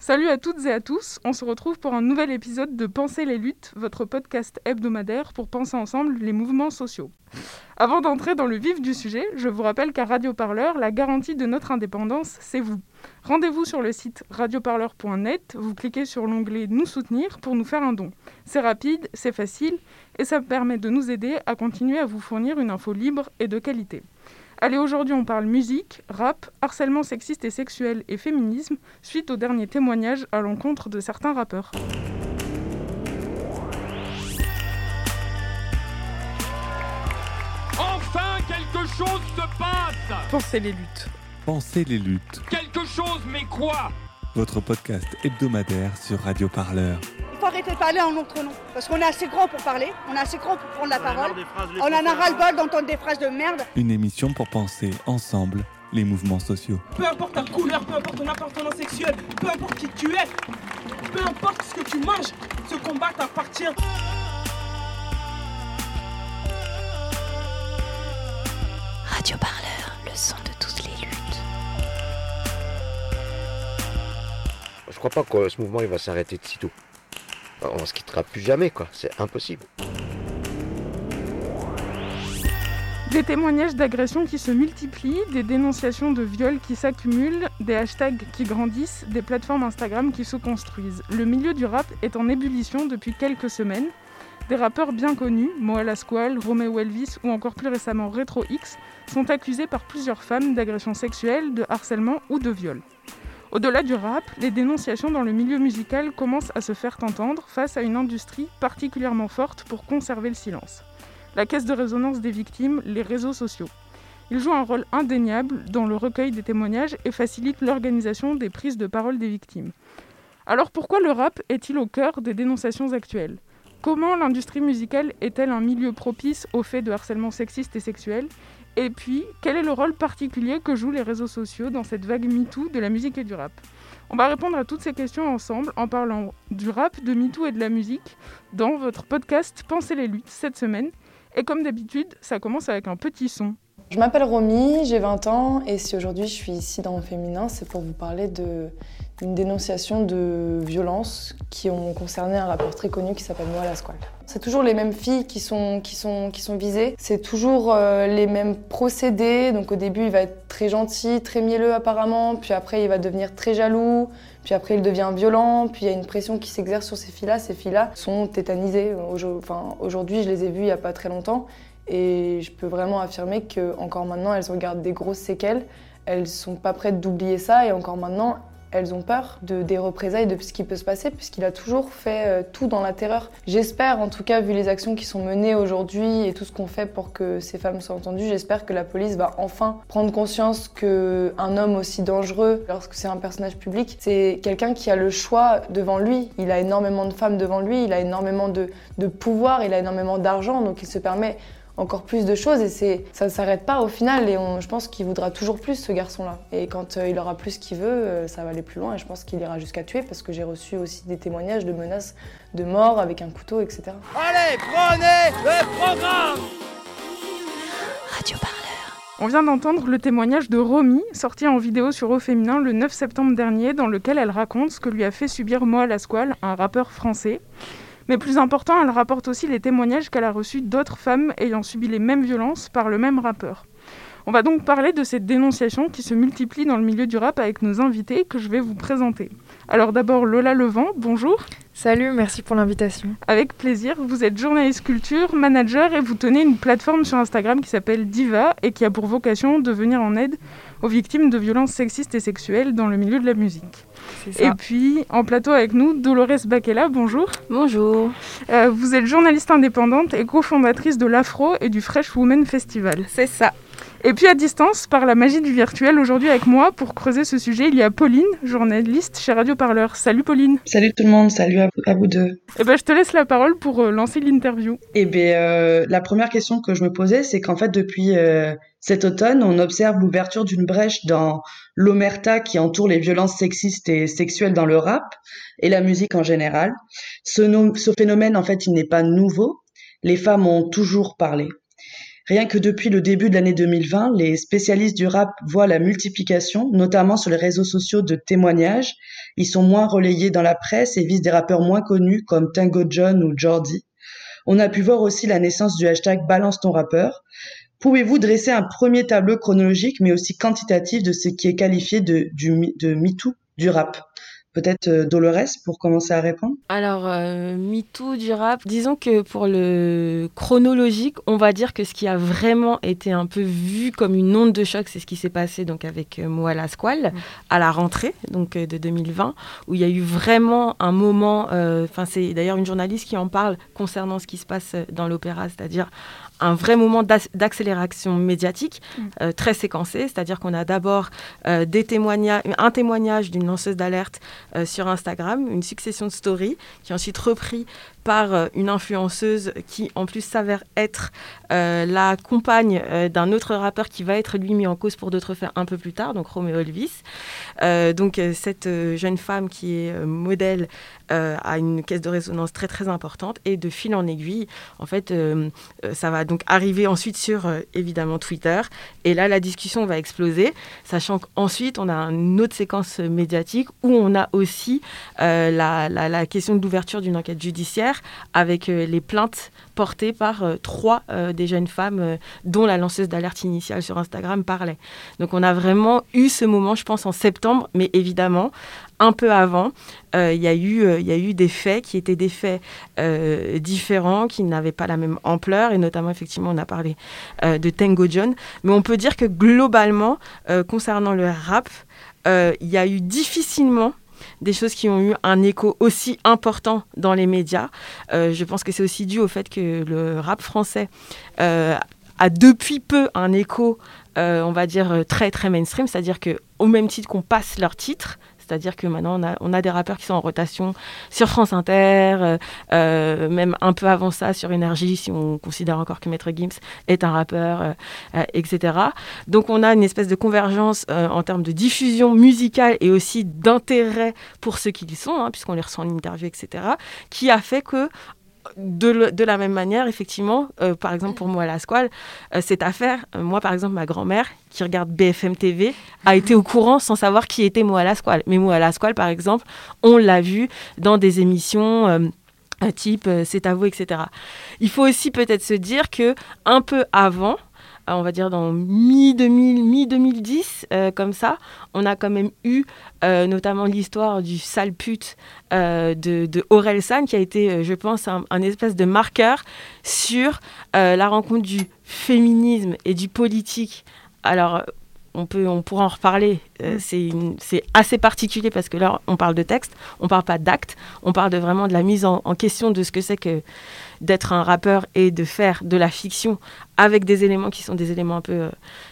Salut à toutes et à tous, on se retrouve pour un nouvel épisode de Penser les luttes, votre podcast hebdomadaire pour penser ensemble les mouvements sociaux. Avant d'entrer dans le vif du sujet, je vous rappelle qu'à Radio Parleur, la garantie de notre indépendance, c'est vous. Rendez-vous sur le site radioparleur.net, vous cliquez sur l'onglet Nous soutenir pour nous faire un don. C'est rapide, c'est facile et ça permet de nous aider à continuer à vous fournir une info libre et de qualité. Allez, aujourd'hui on parle musique, rap, harcèlement sexiste et sexuel et féminisme, suite au dernier témoignage à l'encontre de certains rappeurs. Enfin, quelque chose se passe Pensez les luttes. Pensez les luttes, Quelque chose, mais quoi? Votre podcast hebdomadaire sur Radio Parleur. Faut arrêter de parler en notre nom. Parce qu'on est assez grand pour parler, on est assez grand pour prendre la parole. On en a ras-le-bol d'entendre des phrases de merde. Une émission pour penser ensemble les mouvements sociaux. Peu importe ta couleur, peu importe ton appartenance sexuelle, peu importe qui tu es, peu importe ce que tu manges, ce combat t'appartient. Radio Parleur, le son de toutes les luttes. Je crois pas que ce mouvement il va s'arrêter de sitôt. On se quittera plus jamais, quoi. C'est impossible. Des témoignages d'agressions qui se multiplient, des dénonciations de viols qui s'accumulent, des hashtags qui grandissent, des plateformes Instagram qui se construisent. Le milieu du rap est en ébullition depuis quelques semaines. Des rappeurs bien connus, Moa Squall, Romeo Elvis ou encore plus récemment Retro X, sont accusés par plusieurs femmes d'agressions sexuelles, de harcèlement ou de viol. Au-delà du rap, les dénonciations dans le milieu musical commencent à se faire entendre face à une industrie particulièrement forte pour conserver le silence. La caisse de résonance des victimes, les réseaux sociaux. Ils jouent un rôle indéniable dans le recueil des témoignages et facilitent l'organisation des prises de parole des victimes. Alors pourquoi le rap est-il au cœur des dénonciations actuelles? Comment l'industrie musicale est-elle un milieu propice aux faits de harcèlement sexiste et sexuel? Et puis, quel est le rôle particulier que jouent les réseaux sociaux dans cette vague MeToo de la musique et du rap? On va répondre à toutes ces questions ensemble en parlant du rap, de MeToo et de la musique dans votre podcast Pensez les luttes cette semaine. Et comme d'habitude, ça commence avec un petit son. Je m'appelle Romy, j'ai 20 ans et si aujourd'hui je suis ici dans Féminin, c'est pour vous parler de une dénonciation de violences qui ont concerné un rappeur très connu qui s'appelle Noah Lasquale. C'est toujours les mêmes filles qui sont, visées, c'est toujours euh, les mêmes procédés. Donc au début, il va être très gentil, très mielleux apparemment, puis après, il va devenir très jaloux, puis après, il devient violent, puis il y a une pression qui s'exerce sur ces filles-là. Ces filles-là sont tétanisées. Enfin, aujourd'hui, je les ai vues il n'y a pas très longtemps et je peux vraiment affirmer qu'encore maintenant, elles gardé des grosses séquelles. Elles sont pas prêtes d'oublier ça et encore maintenant, elles ont peur de, des représailles, de ce qui peut se passer, puisqu'il a toujours fait euh, tout dans la terreur. J'espère, en tout cas, vu les actions qui sont menées aujourd'hui et tout ce qu'on fait pour que ces femmes soient entendues, j'espère que la police va enfin prendre conscience qu'un homme aussi dangereux, lorsque c'est un personnage public, c'est quelqu'un qui a le choix devant lui. Il a énormément de femmes devant lui, il a énormément de, de pouvoir, il a énormément d'argent, donc il se permet encore plus de choses et c'est ça ne s'arrête pas au final et on, je pense qu'il voudra toujours plus ce garçon-là et quand euh, il aura plus ce qu'il veut euh, ça va aller plus loin et je pense qu'il ira jusqu'à tuer parce que j'ai reçu aussi des témoignages de menaces de mort avec un couteau etc. Allez, prenez le programme Radio Parleur. On vient d'entendre le témoignage de Romy, sorti en vidéo sur Au Féminin le 9 septembre dernier, dans lequel elle raconte ce que lui a fait subir Moa Lasquale, un rappeur français. Mais plus important, elle rapporte aussi les témoignages qu'elle a reçus d'autres femmes ayant subi les mêmes violences par le même rappeur. On va donc parler de cette dénonciation qui se multiplie dans le milieu du rap avec nos invités que je vais vous présenter. Alors d'abord Lola Levent, bonjour. Salut, merci pour l'invitation. Avec plaisir, vous êtes journaliste culture, manager et vous tenez une plateforme sur Instagram qui s'appelle Diva et qui a pour vocation de venir en aide aux victimes de violences sexistes et sexuelles dans le milieu de la musique. Et puis en plateau avec nous, Dolores Baquela, bonjour. Bonjour. Euh, vous êtes journaliste indépendante et cofondatrice de l'Afro et du Fresh Women Festival. C'est ça. Et puis à distance, par la magie du virtuel, aujourd'hui avec moi, pour creuser ce sujet, il y a Pauline, journaliste chez Radio Parleur. Salut Pauline. Salut tout le monde, salut à vous, à vous deux. Eh ben, je te laisse la parole pour euh, lancer l'interview. Eh bien, euh, la première question que je me posais, c'est qu'en fait, depuis euh, cet automne, on observe l'ouverture d'une brèche dans l'omerta qui entoure les violences sexistes et sexuelles dans le rap et la musique en général. Ce, nom- ce phénomène, en fait, il n'est pas nouveau. Les femmes ont toujours parlé. Rien que depuis le début de l'année 2020, les spécialistes du rap voient la multiplication, notamment sur les réseaux sociaux, de témoignages. Ils sont moins relayés dans la presse et visent des rappeurs moins connus comme Tango John ou Jordi. On a pu voir aussi la naissance du hashtag Balance ton rappeur. Pouvez-vous dresser un premier tableau chronologique mais aussi quantitatif de ce qui est qualifié de, du, de MeToo du rap? Peut-être euh, Dolores pour commencer à répondre. Alors, euh, MeToo du rap, disons que pour le chronologique, on va dire que ce qui a vraiment été un peu vu comme une onde de choc, c'est ce qui s'est passé donc avec euh, Moala Squal à la rentrée donc euh, de 2020, où il y a eu vraiment un moment, enfin c'est d'ailleurs une journaliste qui en parle concernant ce qui se passe dans l'opéra, c'est-à-dire un vrai moment d'accélération médiatique mm. euh, très séquencé, c'est-à-dire qu'on a d'abord euh, des témoignages, un témoignage d'une lanceuse d'alerte euh, sur Instagram, une succession de stories qui est ensuite repris par euh, une influenceuse qui en plus s'avère être euh, la compagne euh, d'un autre rappeur qui va être lui mis en cause pour d'autres faits un peu plus tard, donc Romeo Elvis. donc cette jeune femme qui est modèle a une caisse de résonance très très importante et de fil en aiguille, en fait, ça va donc arriver ensuite sur évidemment Twitter et là la discussion va exploser, sachant qu'ensuite on a une autre séquence médiatique où on a aussi la, la question de l'ouverture d'une enquête judiciaire avec euh, les plaintes portées par euh, trois euh, des jeunes femmes dont la lanceuse d'alerte initiale sur Instagram parlait. Donc on a vraiment eu ce moment, je pense, en septembre, mais évidemment, un peu avant, il y, a eu, des faits qui étaient des faits différents, qui n'avaient pas la même ampleur, et notamment, effectivement, on a parlé de Tango John. Mais on peut dire que globalement, concernant le rap, il y a eu difficilement des choses qui ont eu un écho aussi important dans les médias. Euh, je pense que c'est aussi dû au fait que le rap français euh, a depuis peu un écho, euh, on va dire, très très mainstream, c'est-à-dire qu'au même titre qu'on passe leurs titres, c'est-à-dire que maintenant, on a, des rappeurs qui sont en rotation sur France Inter, euh, euh, même un peu avant ça sur Énergie, si on considère encore que Maître Gims est un rappeur, euh, etc. Donc on a une espèce de convergence en termes de diffusion musicale et aussi d'intérêt pour ceux qu'ils sont, hein, puisqu'on les reçoit en interview, etc., qui a fait que de, la même manière, effectivement, euh, par exemple pour moi, la squale, euh, cette affaire, euh, moi par exemple, ma grand-mère qui regarde BFM TV a été au courant sans savoir qui était moi la squale. Mais moi la par exemple, on l'a vu dans des émissions type C'est à vous, etc. Il faut aussi peut-être se dire que un peu avant, on va dire dans mi-2000, mi-2010, euh, comme ça, on a quand même eu euh, notamment l'histoire du sale pute euh, de, de Aurel San, qui a été, je pense, un, un, espèce de marqueur sur la rencontre du féminisme et du politique. Alors, on, peut, on pourra en reparler. Mm. c'est assez particulier parce que là, on parle de texte, on ne parle pas d'acte, on parle de vraiment de la mise en, en question de ce que c'est que d'être un rappeur et de faire de la fiction avec des éléments qui sont des éléments un peu euh,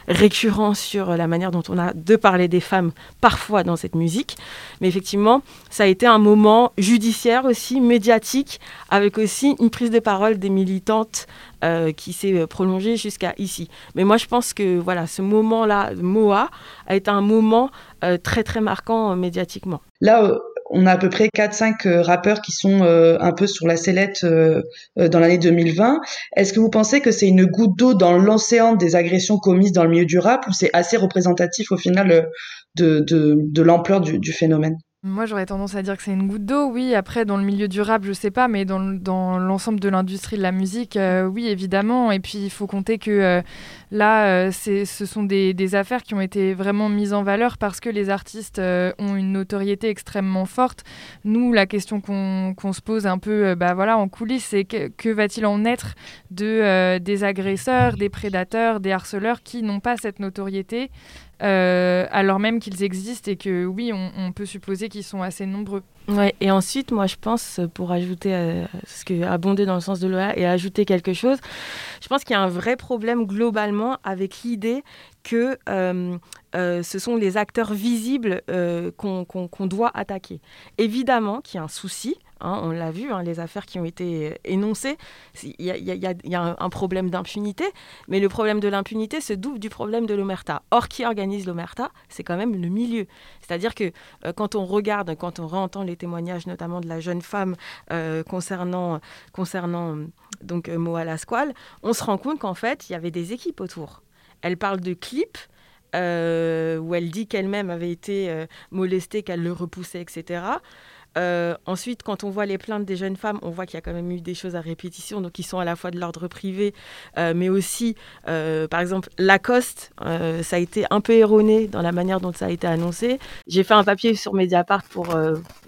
récurrents sur la manière dont on a de parler des femmes parfois dans cette musique. Mais effectivement, ça a été un moment judiciaire aussi, médiatique, avec aussi une prise de parole des militantes euh, qui s'est euh, prolongée jusqu'à ici. Mais moi, je pense que voilà, ce moment-là, Moa, a été un moment très très marquant médiatiquement. Là, on a à peu près 4-5 euh, rappeurs qui sont euh, un peu sur la sellette euh, dans l'année 2020. Est-ce que vous pensez que c'est une goutte d'eau dans l'océan des agressions commises dans le milieu du rap ou c'est assez représentatif au final de, de, l'ampleur du phénomène? Moi, j'aurais tendance à dire que c'est une goutte d'eau, oui. Après, dans le milieu durable, je sais pas, mais dans, dans l'ensemble de l'industrie de la musique, euh, oui, évidemment. Et puis, il faut compter que euh, là, euh, ce sont des, des, affaires qui ont été vraiment mises en valeur parce que les artistes ont une notoriété extrêmement forte. Nous, la question qu'on se pose un peu bah, voilà, en coulisses, c'est que, que va-t-il en être de, des agresseurs, des prédateurs, des harceleurs qui n'ont pas cette notoriété? Euh, alors même qu'ils existent et que oui, on, peut supposer qu'ils sont assez nombreux. Ouais, et ensuite, moi, je pense, pour ajouter euh, ce que abonder dans le sens de l'OA et ajouter quelque chose, je pense qu'il y a un vrai problème globalement avec l'idée que euh, ce sont les acteurs visibles qu'on doit attaquer. Évidemment qu'il y a un souci, Hein, on l'a vu, hein, les affaires qui ont été énoncées, il y, a, un, problème d'impunité, mais le problème de l'impunité se double du problème de l'omerta. Or, qui organise l'omerta C'est quand même le milieu. C'est-à-dire que euh, quand on regarde, quand on réentend les témoignages, notamment de la jeune femme euh, concernant, concernant donc Moa Lasquale, on se rend compte qu'en fait, il y avait des équipes autour. Elle parle de clips où elle dit qu'elle-même avait été molestée, qu'elle le repoussait, etc. Euh, ensuite, quand on voit les plaintes des jeunes femmes, on voit qu'il y a quand même eu des choses à répétition, donc qui sont à la fois de l'ordre privé, euh, mais aussi, euh, par exemple, Lacoste, ça a été un peu erroné dans la manière dont ça a été annoncé. J'ai fait un papier sur Mediapart pour,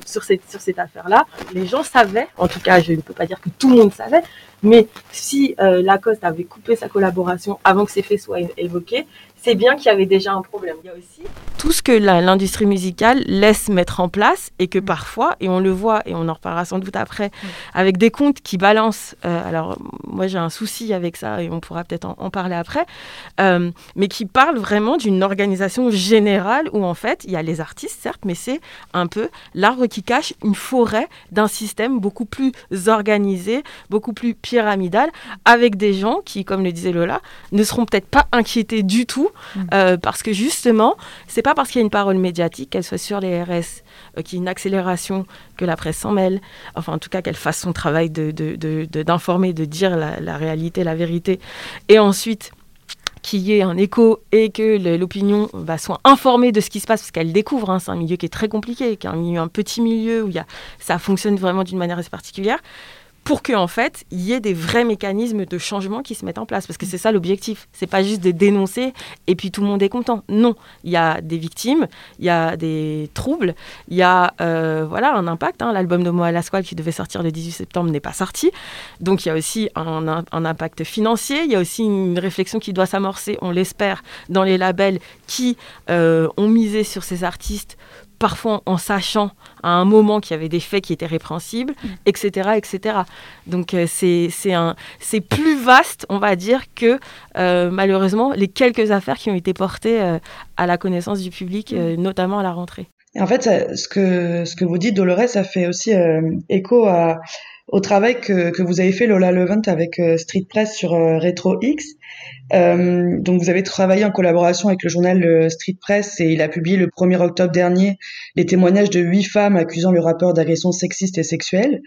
sur cette, sur cette affaire-là. Les gens savaient, en tout cas, je ne peux pas dire que tout le monde savait, mais si Lacoste avait coupé sa collaboration avant que ces faits soient évoqués, c'est bien qu'il y avait déjà un problème. Il y a aussi tout ce que l'industrie musicale laisse mettre en place et que mm. parfois, et on le voit, et on en reparlera sans doute après, mm. avec des comptes qui balancent. Euh, alors, moi, j'ai un souci avec ça et on pourra peut-être en, parler après, euh, mais qui parlent vraiment d'une organisation générale où en fait, il y a les artistes, certes, mais c'est un peu l'arbre qui cache une forêt d'un système beaucoup plus organisé, beaucoup plus pyramidal, avec des gens qui, comme le disait Lola, ne seront peut-être pas inquiétés du tout Mm. Euh, parce que justement, c'est pas parce qu'il y a une parole médiatique, qu'elle soit sur les RS, euh, qu'il y ait une accélération, que la presse s'en mêle, enfin en tout cas qu'elle fasse son travail d'informer, de, de, dire la, réalité, la vérité, et ensuite qu'il y ait un écho et que l'opinion bah, soit informée de ce qui se passe, parce qu'elle découvre, hein, c'est un milieu qui est très compliqué, qui est un, milieu, un petit milieu où y a, ça fonctionne vraiment d'une manière assez particulière pour qu'en en fait, il y ait des vrais mécanismes de changement qui se mettent en place. Parce que c'est ça l'objectif. C'est pas juste de dénoncer et puis tout le monde est content. Non, il y a des victimes, il y a des troubles, il y a euh, voilà, un impact. Hein. L'album de Moa Lasquale qui devait sortir le 18 septembre n'est pas sorti. Donc il y a aussi un, un impact financier, il y a aussi une réflexion qui doit s'amorcer, on l'espère, dans les labels qui euh, ont misé sur ces artistes parfois en sachant à un moment qu'il y avait des faits qui étaient répréhensibles, etc. Mm. etc. Donc euh, c'est plus vaste, on va dire, que euh, malheureusement les quelques affaires qui ont été portées euh, à la connaissance du public, mm. notamment à la rentrée. En fait, ce, que, vous dites, Dolores, ça fait aussi écho à, au travail que, vous avez fait, Lola Levent, avec Street Press sur Retro X. Euh, donc vous avez travaillé en collaboration avec le journal euh, Street Press et il a publié le 1er octobre dernier les témoignages de huit femmes accusant le rappeur d'agression sexiste et sexuelle.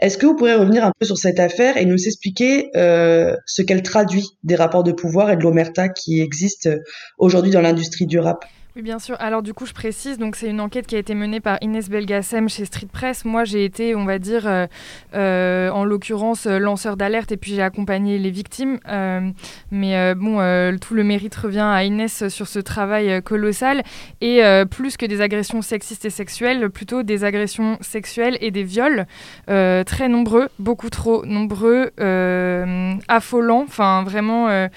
Est-ce que vous pourrez revenir un peu sur cette affaire et nous expliquer euh, ce qu'elle traduit des rapports de pouvoir et de l'omerta qui existent aujourd'hui dans l'industrie du rap? Oui, bien sûr. Alors du coup, je précise, donc c'est une enquête qui a été menée par Inès Belgassem chez Street Press. Moi, j'ai été, on va dire, euh, euh, en l'occurrence, euh, lanceur d'alerte et puis j'ai accompagné les victimes. mais bon, tout le mérite revient à Inès sur ce travail colossal. Et plus que des agressions sexistes et sexuelles, plutôt des agressions sexuelles et des viols très nombreux, beaucoup trop nombreux, affolants. Enfin, vraiment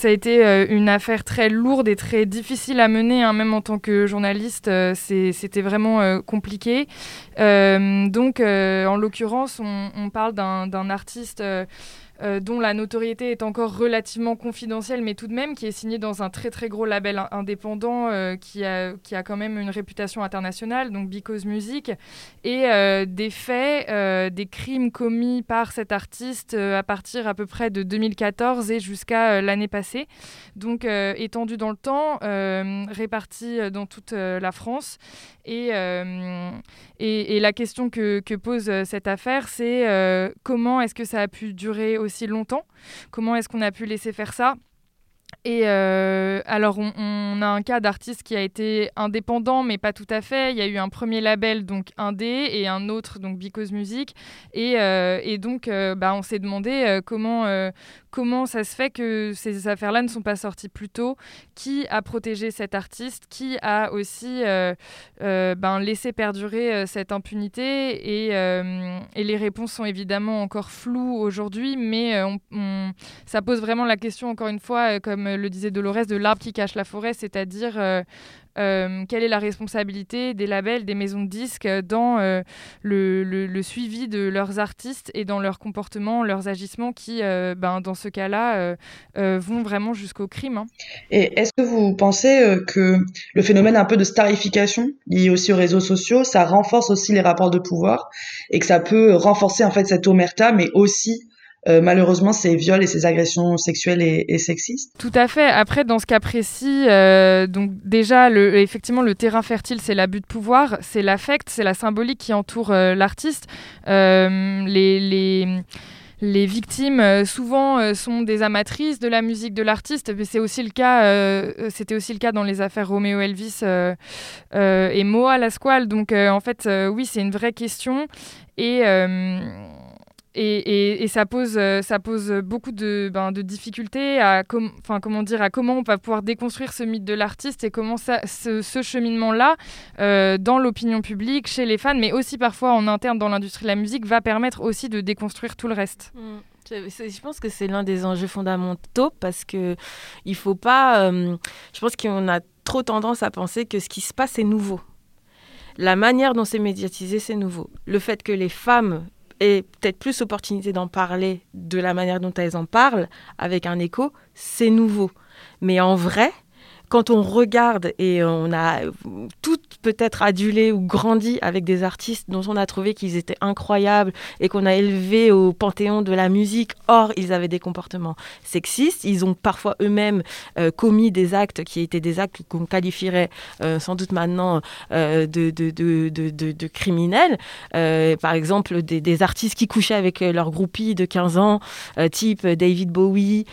ça a été euh, une affaire très lourde et très difficile à mener, hein, même en tant que journaliste, euh, c'était vraiment euh, compliqué. donc, en l'occurrence, on, on, parle d'un artiste euh, dont la notoriété est encore relativement confidentielle, mais tout de même qui est signé dans un très très gros label indépendant euh, qui, a, qui a quand même une réputation internationale, donc Because Music, et euh, des faits, des crimes commis par cet artiste à partir à peu près de 2014 et jusqu'à l'année passée, donc étendu dans le temps, répartis dans toute la France. Et, et, la question que, pose cette affaire, c'est comment est-ce que ça a pu durer aussi longtemps? Comment est-ce qu'on a pu laisser faire ça? Et euh, alors, on, a un cas d'artiste qui a été indépendant, mais pas tout à fait. Il y a eu un premier label, donc indé, et un autre, donc Because Music. Et, euh, et donc, euh, bah, on s'est demandé comment, comment ça se fait que ces affaires-là ne sont pas sorties plus tôt. Qui a protégé cet artiste? Qui a aussi ben, laissé perdurer cette impunité? Et, et, les réponses sont évidemment encore floues aujourd'hui, mais ça pose vraiment la question, encore une fois, comme le disait Dolores, de l'arbre qui cache la forêt, c'est-à-dire euh, euh, quelle est la responsabilité des labels, des maisons de disques dans euh, le, suivi de leurs artistes et dans leur comportement, leurs agissements qui, ben, dans ce cas-là, vont vraiment jusqu'au crime. Hein. Et est-ce que vous pensez que le phénomène un peu de starification lié aussi aux réseaux sociaux, ça renforce aussi les rapports de pouvoir et que ça peut renforcer en fait cette omerta, mais aussi euh, malheureusement ces viols et ces agressions sexuelles et, sexistes. Tout à fait. Après, dans ce cas précis, euh, donc déjà, le, effectivement, le terrain fertile, c'est l'abus de pouvoir, c'est l'affect, c'est la symbolique qui entoure euh, l'artiste. les, les les victimes souvent sont des amatrices de la musique de l'artiste. Mais c'est aussi le cas, c'était aussi le cas dans les affaires Roméo Elvis et Moa Lasquale. Donc en fait, oui, c'est une vraie question et et, ça, pose, euh, ça pose beaucoup de, ben, difficultés à, comment dire, à comment on va pouvoir déconstruire ce mythe de l'artiste et comment ce, cheminement-là, euh, dans l'opinion publique, chez les fans, mais aussi parfois en interne dans l'industrie de la musique, va permettre aussi de déconstruire tout le reste. Mmh. Je pense que c'est l'un des enjeux fondamentaux parce que il faut pas. Euh, je pense qu'on a trop tendance à penser que ce qui se passe est nouveau. La manière dont c'est médiatisé, c'est nouveau. Le fait que les femmes et peut-être plus opportunité d'en parler de la manière dont elles en parlent, avec un écho, c'est nouveau. Mais en vrai, quand on regarde et on a toutes peut-être adulé ou grandi avec des artistes dont on a trouvé qu'ils étaient incroyables et qu'on a élevé au panthéon de la musique, or ils avaient des comportements sexistes, ils ont parfois eux-mêmes euh, commis des actes qui étaient des actes qu'on qualifierait euh, sans doute maintenant euh, de, de, de, de, criminels. par exemple, des, des, artistes qui couchaient avec leur groupie de 15 ans, type David Bowie,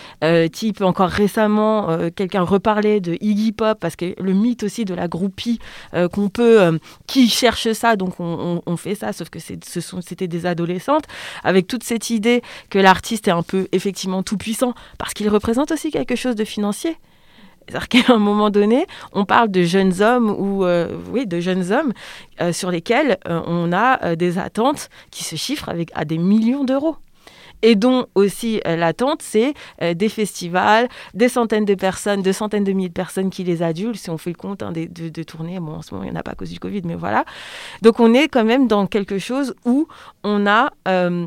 type encore récemment, quelqu'un reparlait de Iggy Pop, parce que le mythe aussi de la groupie euh, qu'on peut, euh, qui cherche ça, donc on, fait ça, sauf que ce sont, c'était des adolescentes, avec toute cette idée que l'artiste est un peu effectivement tout puissant, parce qu'il représente aussi quelque chose de financier. C'est-à-dire qu'à un moment donné, on parle de jeunes hommes ou euh, oui, de jeunes hommes sur lesquels on a des attentes qui se chiffrent avec à des millions d'euros et dont aussi euh, l'attente, c'est euh, des festivals, des centaines de personnes, de centaines de milliers de personnes qui les adulent, si on fait le compte hein, de, de, tournées. Bon, en ce moment, il n'y en a pas à cause du Covid, mais voilà. Donc, on est quand même dans quelque chose où on a... Euh,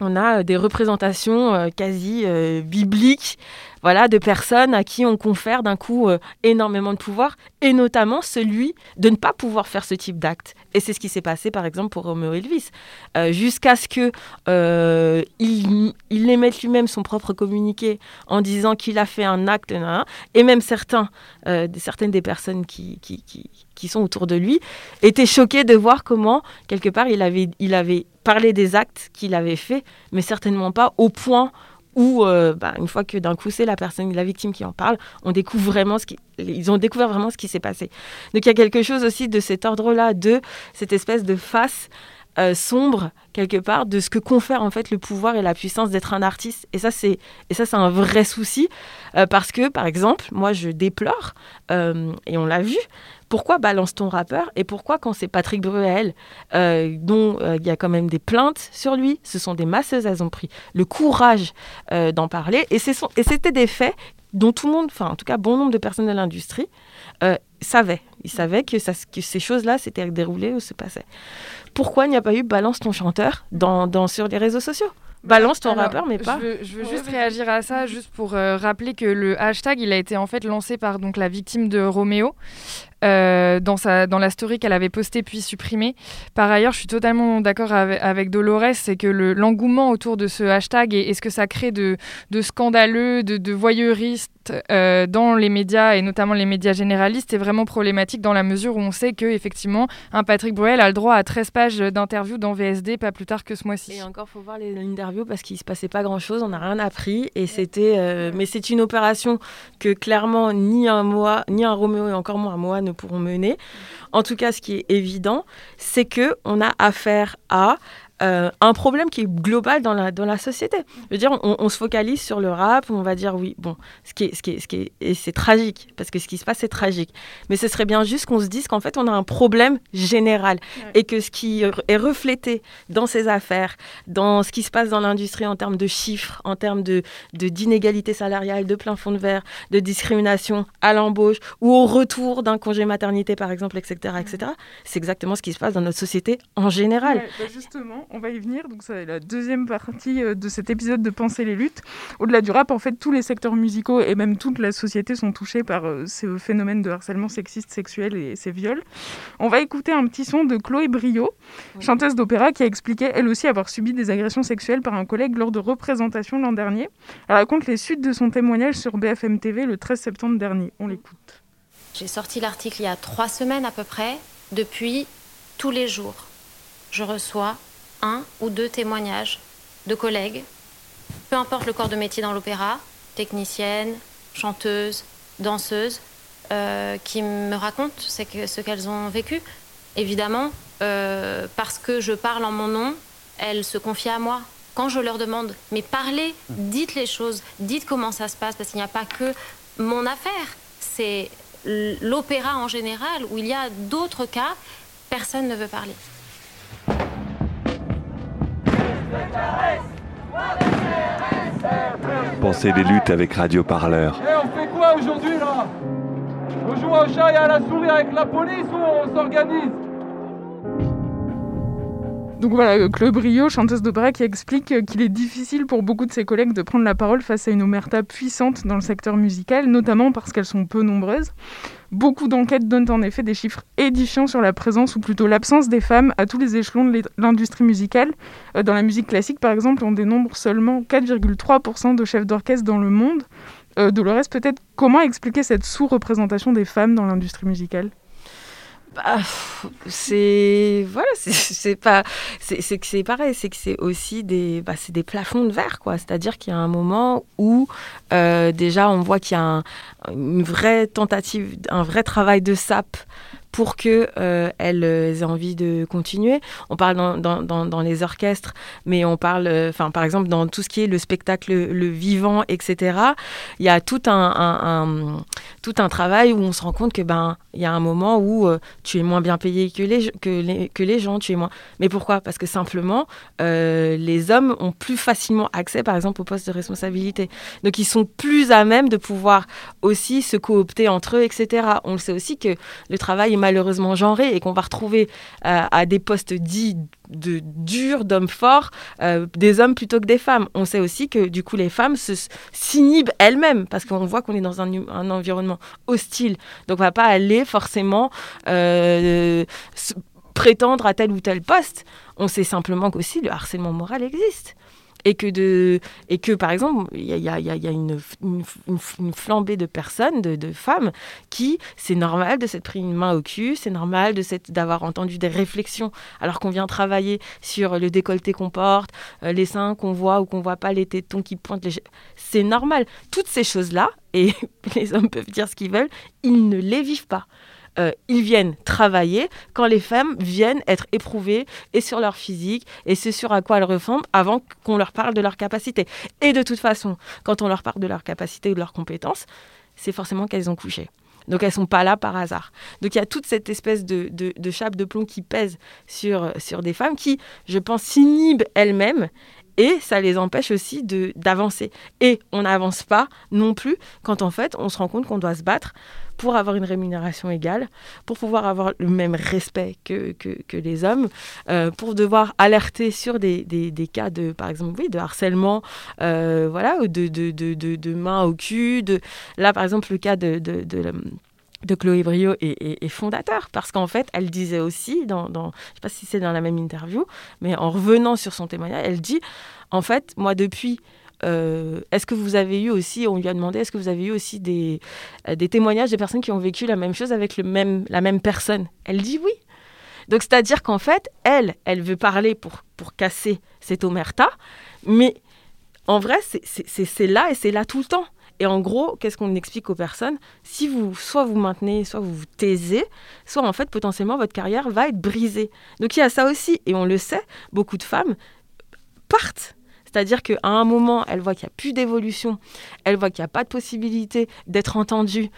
on a des représentations quasi bibliques voilà, de personnes à qui on confère d'un coup euh, énormément de pouvoir, et notamment celui de ne pas pouvoir faire ce type d'acte. Et c'est ce qui s'est passé, par exemple, pour Romeo Elvis. Euh, jusqu'à ce qu'il euh, il, il émette lui-même son propre communiqué en disant qu'il a fait un acte, et même certains, certaines des personnes qui, qui, qui, sont autour de lui étaient choqués de voir comment, quelque part, il avait, il avait parlé des actes qu'il avait faits, mais certainement pas au point où, euh, bah, une fois que d'un coup c'est la personne, la victime qui en parle, on découvre vraiment ce qui, ils ont découvert vraiment ce qui s'est passé. Donc il y a quelque chose aussi de cet ordre-là, de cette espèce de face euh, sombre quelque part de ce que confère en fait le pouvoir et la puissance d'être un artiste. Et ça c'est et ça c'est un vrai souci euh, parce que par exemple, moi je déplore et on l'a vu pourquoi balance ton rappeur et pourquoi quand c'est Patrick Bruel, euh, dont euh, il y a quand même des plaintes sur lui, ce sont des masseuses, elles ont pris le courage euh, d'en parler et c'était des faits dont tout le monde, enfin en tout cas bon nombre de personnes de l'industrie savaient. Ils savaient que, ça, que ces choses-là s'étaient déroulées ou se passaient. Pourquoi il n'y a pas eu balance ton chanteur dans, sur les réseaux sociaux? Balance ton rappeur, mais pas. Je veux, juste réagir à ça, juste pour rappeler que le hashtag, il a été en fait lancé par donc la victime de Roméo, euh, dans, sa, dans la story qu'elle avait postée puis supprimée. Par ailleurs, je suis totalement d'accord avec, Dolores, c'est que l'engouement autour de ce hashtag et, ce que ça crée de, de scandaleux, de, de voyeuristes euh, dans les médias et notamment les médias généralistes est vraiment problématique dans la mesure où on sait que effectivement un Patrick Bruel a le droit à 13 pages d'interview dans VSD pas plus tard que ce mois-ci. Et encore, faut voir les interviews parce qu'il se passait pas grand-chose, on n'a rien appris et c'était, euh, mais c'est une opération que clairement ni un moi, ni un Roméo et encore moins un pourront mener. En tout cas, ce qui est évident, c'est que on a affaire à euh, un problème qui est global dans la, dans la société. Je veux dire, on, se focalise sur le rap, on va dire oui, bon, ce qui est, ce qui est, ce qui est, et c'est tragique, parce que ce qui se passe, c'est tragique. Mais ce serait bien juste qu'on se dise qu'en fait, on a un problème général et que ce qui est reflété dans ces affaires, dans ce qui se passe dans l'industrie en termes de chiffres, en termes de, d'inégalité salariale, de plein fond de verre, de discrimination à l'embauche ou au retour d'un congé maternité, par exemple, etc., etc., c'est exactement ce qui se passe dans notre société en général. Bah justement, on va y venir. Donc, c'est la deuxième partie euh, de cet épisode de Penser les luttes. Au-delà du rap, en fait, tous les secteurs musicaux et même toute la société sont touchés par euh, ce phénomène de harcèlement sexiste, sexuel et ces viols. On va écouter un petit son de Chloé Brio, chanteuse d'opéra, qui a expliqué elle aussi avoir subi des agressions sexuelles par un collègue lors de représentations l'an dernier. Elle raconte les suites de son témoignage sur BFM TV le 13 septembre dernier. On l'écoute. J'ai sorti l'article il y a trois semaines à peu près. Depuis, tous les jours, je reçois un ou deux témoignages de collègues peu importe le corps de métier dans l'opéra, technicienne, chanteuse, danseuse, euh, qui me racontent ce qu'elles ont vécu. Évidemment, euh, parce que je parle en mon nom, elles se confient à moi. Quand je leur demande, mais parlez, dites les choses, dites comment ça se passe, parce qu'il n'y a pas que mon affaire, c'est l'opéra en général, où il y a d'autres cas, personne ne veut parler. Pensez des luttes avec Radio Parleur. Et on fait quoi aujourd'hui là? On joue au chat et à la souris avec la police ou on s'organise? Donc voilà, Claude Brio, chanteuse d'opéra, qui explique qu'il est difficile pour beaucoup de ses collègues de prendre la parole face à une omerta puissante dans le secteur musical, notamment parce qu'elles sont peu nombreuses. Beaucoup d'enquêtes donnent en effet des chiffres édifiants sur la présence ou plutôt l'absence des femmes à tous les échelons de l'industrie musicale. Euh, dans la musique classique, par exemple, on dénombre seulement 4,3% de chefs d'orchestre dans le monde. Euh, Dolores, peut-être comment expliquer cette sous-représentation des femmes dans l'industrie musicale? Bah, c'est voilà c'est pas c'est que c'est pareil c'est que c'est aussi des bah, c'est des plafonds de verre quoi. C'est-à-dire qu'il y a un moment où euh, déjà on voit qu'il y a une vraie tentative un vrai travail de sape pour qu'elles euh, aient envie de continuer. On parle dans, les orchestres, mais on parle, euh, par exemple dans tout ce qui est le spectacle, le vivant, etc. Il y a tout un, travail où on se rend compte que ben y a un moment où euh, tu es moins bien payé que les gens, tu es moins. Mais pourquoi? Parce que simplement les hommes ont plus facilement accès, par exemple, aux postes de responsabilité. Donc ils sont plus à même de pouvoir aussi se coopter entre eux, etc. On le sait aussi que le travail malheureusement genré et qu'on va retrouver euh, à des postes dits de durs, d'hommes forts, euh, des hommes plutôt que des femmes. On sait aussi que du coup les femmes s'inhibent elles-mêmes parce qu'on voit qu'on est dans un, un, environnement hostile. Donc on va pas aller forcément euh, prétendre à tel ou tel poste. On sait simplement qu'aussi le harcèlement moral existe et que, de, et que par exemple, il y a, y a, y a une, une, flambée de personnes, de, de femmes, qui, c'est normal de s'être pris une main au cul, c'est normal de d'avoir entendu des réflexions alors qu'on vient travailler sur le décolleté qu'on porte, euh, les seins qu'on voit ou qu'on voit pas, les tétons qui pointent. Les... C'est normal. Toutes ces choses-là, et les hommes peuvent dire ce qu'ils veulent, ils ne les vivent pas. Euh, ils viennent travailler quand les femmes viennent être éprouvées et sur leur physique et c'est sur à quoi elles ressemblent avant qu'on leur parle de leur capacité. Et de toute façon, quand on leur parle de leur capacité ou de leurs compétences, c'est forcément qu'elles ont couché. Donc elles sont pas là par hasard. Donc il y a toute cette espèce de, de, chape de plomb qui pèse sur, sur des femmes qui, je pense, s'inhibent elles-mêmes et ça les empêche aussi d'avancer. Et on n'avance pas non plus quand en fait on se rend compte qu'on doit se battre pour avoir une rémunération égale, pour pouvoir avoir le même respect que, que, les hommes, euh, pour devoir alerter sur des, des, cas de, par exemple, oui, de harcèlement, euh, voilà, ou de, de, de, de, main au cul. De... Là, par exemple, le cas de, de, de Chloé Brio est, fondateur parce qu'en fait, elle disait aussi, dans je ne sais pas si c'est dans la même interview, mais en revenant sur son témoignage, elle dit, en fait, moi, depuis euh, est-ce que vous avez eu aussi, on lui a demandé, est-ce que vous avez eu aussi des, euh, des témoignages de personnes qui ont vécu la même chose avec le même, la même personne? Elle dit oui. Donc c'est-à-dire qu'en fait, elle, elle veut parler pour, pour casser cette omerta, mais en vrai, c'est là et c'est là tout le temps. Et en gros, qu'est-ce qu'on explique aux personnes? Si vous, soit vous maintenez, soit vous vous taisez, soit en fait, potentiellement, votre carrière va être brisée. Donc il y a ça aussi, et on le sait, beaucoup de femmes partent c'est-à-dire qu'à un moment, elle voit qu'il n'y a plus d'évolution, elle voit qu'il n'y a pas de possibilité d'être entendue,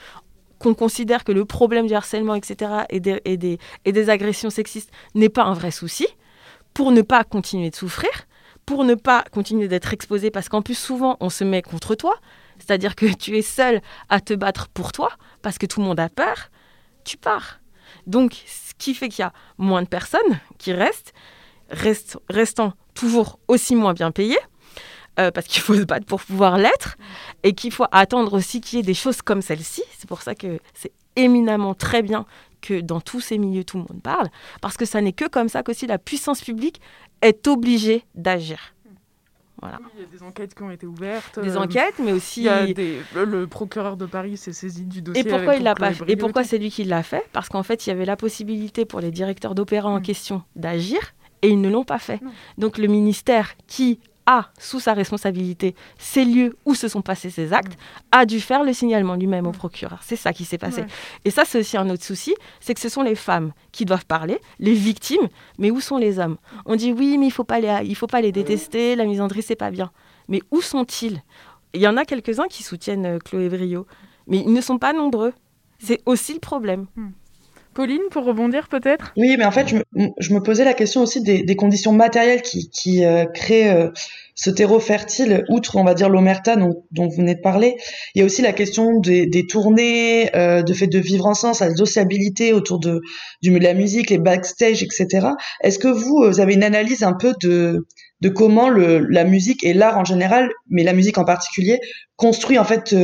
qu'on considère que le problème du harcèlement, etc., et des, agressions sexistes n'est pas un vrai souci, pour ne pas continuer de souffrir, pour ne pas continuer d'être exposée, parce qu'en plus, souvent, on se met contre toi, c'est-à-dire que tu es seul à te battre pour toi, parce que tout le monde a peur, tu pars. Donc, ce qui fait qu'il y a moins de personnes qui restent, restant toujours aussi moins bien payé, euh, parce qu'il faut se battre pour pouvoir l'être, et qu'il faut attendre aussi qu'il y ait des choses comme celle-ci. C'est pour ça que c'est éminemment très bien que dans tous ces milieux, tout le monde parle, parce que ça n'est que comme ça qu'aussi la puissance publique est obligée d'agir. Voilà. il y a des enquêtes qui ont été ouvertes. Des euh, enquêtes, mais aussi. le, procureur de Paris s'est saisi du dossier. Et pourquoi il l'a pas fait Et pourquoi c'est lui qui l'a fait? Parce qu'en fait, il y avait la possibilité pour les directeurs d'opéra en mm. question d'agir, et ils ne l'ont pas fait. Donc le ministère qui a sous sa responsabilité ces lieux où se sont passés ces actes, a dû faire le signalement lui-même au procureur. C'est ça qui s'est passé. Et ça, c'est aussi un autre souci, c'est que ce sont les femmes qui doivent parler, les victimes, mais où sont les hommes? On dit oui, mais il faut pas les, il faut pas les détester, la misandrie c'est pas bien. Mais où sont-ils? Il y en a quelques-uns qui soutiennent euh, Chloé Brio, mais ils ne sont pas nombreux. C'est aussi le problème. Hmm. Pauline, pour rebondir peut-être? Oui, mais en fait, je me, posais la question aussi des, conditions matérielles qui, qui euh, créent euh, ce terreau fertile, outre, on va dire, l'omerta dont, dont, vous venez de parler. Il y a aussi la question des, des tournées, euh, de fait de vivre ensemble, la sociabilité autour de, du, de la musique, les backstage, etc. Est-ce que vous, vous avez une analyse un peu de, de comment le, la musique et l'art en général, mais la musique en particulier, construit en fait